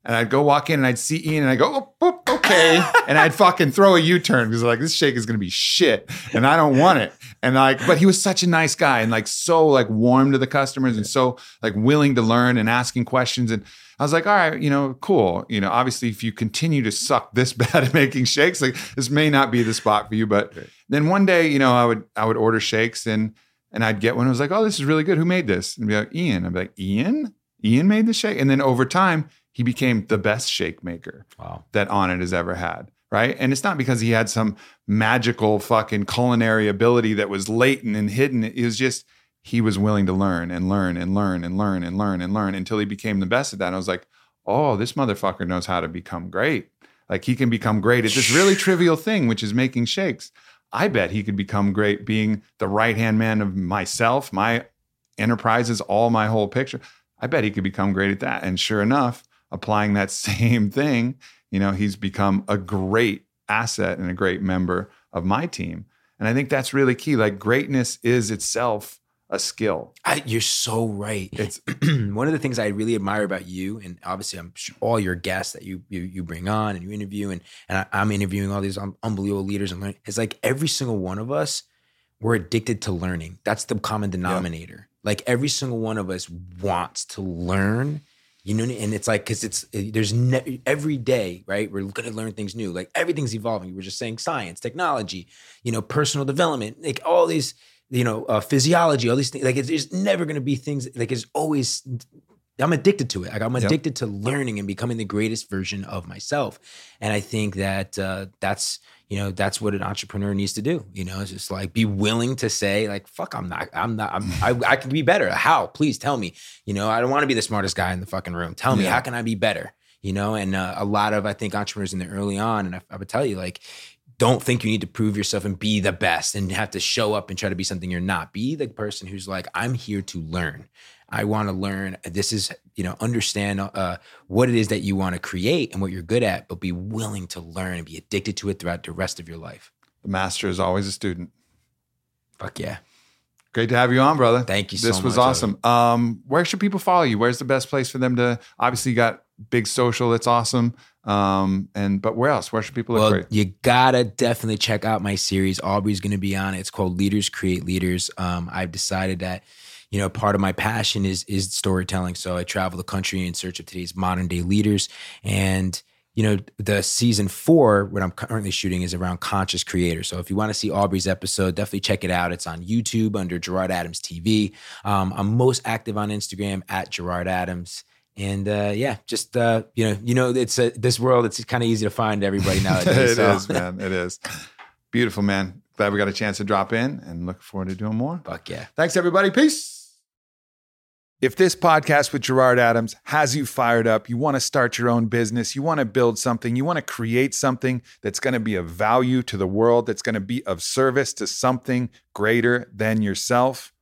A: And I'd go walk in and I'd see Ian and I go, oh, oh, okay. and I'd fucking throw a U turn because like this shake is gonna be shit and I don't want it. And like, but he was such a nice guy and like so like warm to the customers and so like willing to learn and asking questions. And I was like, all right, you know, cool. You know, obviously if you continue to suck this bad at making shakes, like this may not be the spot for you. But
C: Right.
A: then one day, you know, I would I would order shakes and and I'd get one. I was like, oh, this is really good. Who made this? And be like, Ian. I'd be like, Ian? Ian made the shake. And then over time, he became the best shake maker
B: Wow.
A: that Onnit has ever had. Right. And it's not because he had some magical fucking culinary ability that was latent and hidden. It was just he was willing to learn and learn and learn and learn and learn and learn until he became the best at that. And I was like, oh, this motherfucker knows how to become great. Like he can become great at this really trivial thing, which is making shakes. I bet he could become great being the right hand man of myself, my enterprises, all my whole picture. I bet he could become great at that. And sure enough, applying that same thing, you know, he's become a great asset and a great member of my team. And I think that's really key. Like greatness is itself a skill.
B: I, you're so right.
A: It's
B: one of the things I really admire about you, and obviously I'm sure all your guests that you you, you bring on and you interview, and and I, I'm interviewing all these unbelievable leaders and learning. It's like every single one of us, we're addicted to learning. That's the common denominator. Like every single one of us wants to learn. You know, and it's like because it's eh, there's ne- every day, right? We're going to learn things new. Like everything's evolving. We were just saying science, technology, you know, personal development, like all these you know, uh, physiology, all these things. Like, it's, there's never going to be things. Like, it's always. I'm addicted to it. Like, I'm
A: Yep.
B: addicted to learning and becoming the greatest version of myself. And I think that uh, that's you know that's what an entrepreneur needs to do. You know, it's just like be willing to say like, "Fuck, I'm not. I'm not. I'm, I, I can be better. How? Please tell me. You know, I don't want to be the smartest guy in the fucking room. Tell me
A: Yeah.
B: how can I be better." You know, and uh, a lot of I think entrepreneurs in the early on, and I, I would tell you like don't think you need to prove yourself and be the best and have to show up and try to be something you're not. Be the person who's like, I'm here to learn. I want to learn. This is, you know, understand uh, what it is that you want to create and what you're good at, but be willing to learn and be addicted to it throughout the rest of your life.
A: the master is always a student.
B: Fuck yeah.
A: Great to have you on, brother.
B: Thank you so
A: This was
B: much,
A: awesome. Um, where should people follow you? Where's the best place for them to? Obviously, you got big social. That's awesome. Um, and but where else? Where should people look
B: Well,
A: for you?
B: you gotta definitely check out my series. Aubrey's gonna be on it. It's called Leaders Create Leaders. Um, I've decided that, you know, part of my passion is is storytelling. So I travel the country in search of today's modern day leaders. And you know, the season four, what I'm currently shooting is around conscious creators. So if you want to see Aubrey's episode, definitely check it out. It's on YouTube under Gerard Adams TV. Um, I'm most active on Instagram at Gerard Adams. And uh, yeah, just uh, you know, you know, it's uh, this world. It's kind of easy to find everybody nowadays.
A: it is,
B: so.
A: man. It is. Beautiful, man. Glad we got a chance to drop in and look forward to doing more.
B: Fuck yeah.
A: Thanks, everybody. Peace. If this podcast with Gerard Adams has you fired up, you want to start your own business, you want to build something, you want to create something that's going to be of value to the world, that's going to be of service to something greater than yourself,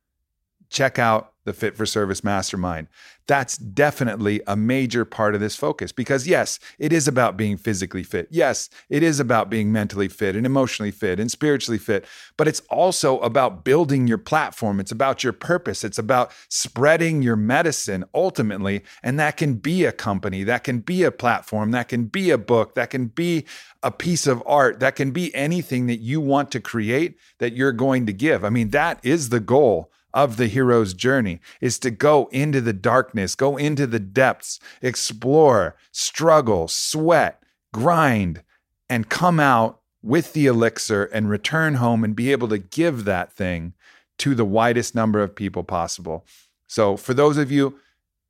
A: check out the Fit for Service Mastermind. That's definitely a major part of this focus because, yes, it is about being physically fit. Yes, it is about being mentally fit and emotionally fit and spiritually fit, but it's also about building your platform. It's about your purpose. It's about spreading your medicine ultimately. And that can be a company, that can be a platform, that can be a book, that can be a piece of art, that can be anything that you want to create that you're going to give. I mean, that is the goal of the hero's journey is to go into the darkness, go into the depths, explore, struggle, sweat, grind, and come out with the elixir and return home and be able to give that thing to the widest number of people possible. So, for those of you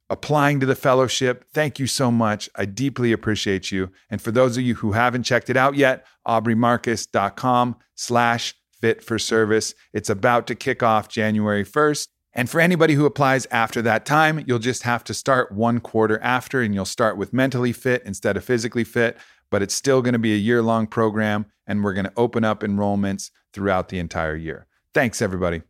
A: applying to the fellowship, thank you so much. I deeply appreciate you. And for those of you who haven't checked it out yet, aubreymarcus.com slash fit for service. It's about to kick off January 1st. And for anybody who applies after that time, you'll just have to start one quarter after and you'll start with mentally fit instead of physically fit. But it's still going to be a year long program and we're going to open up enrollments throughout the entire year. Thanks, everybody.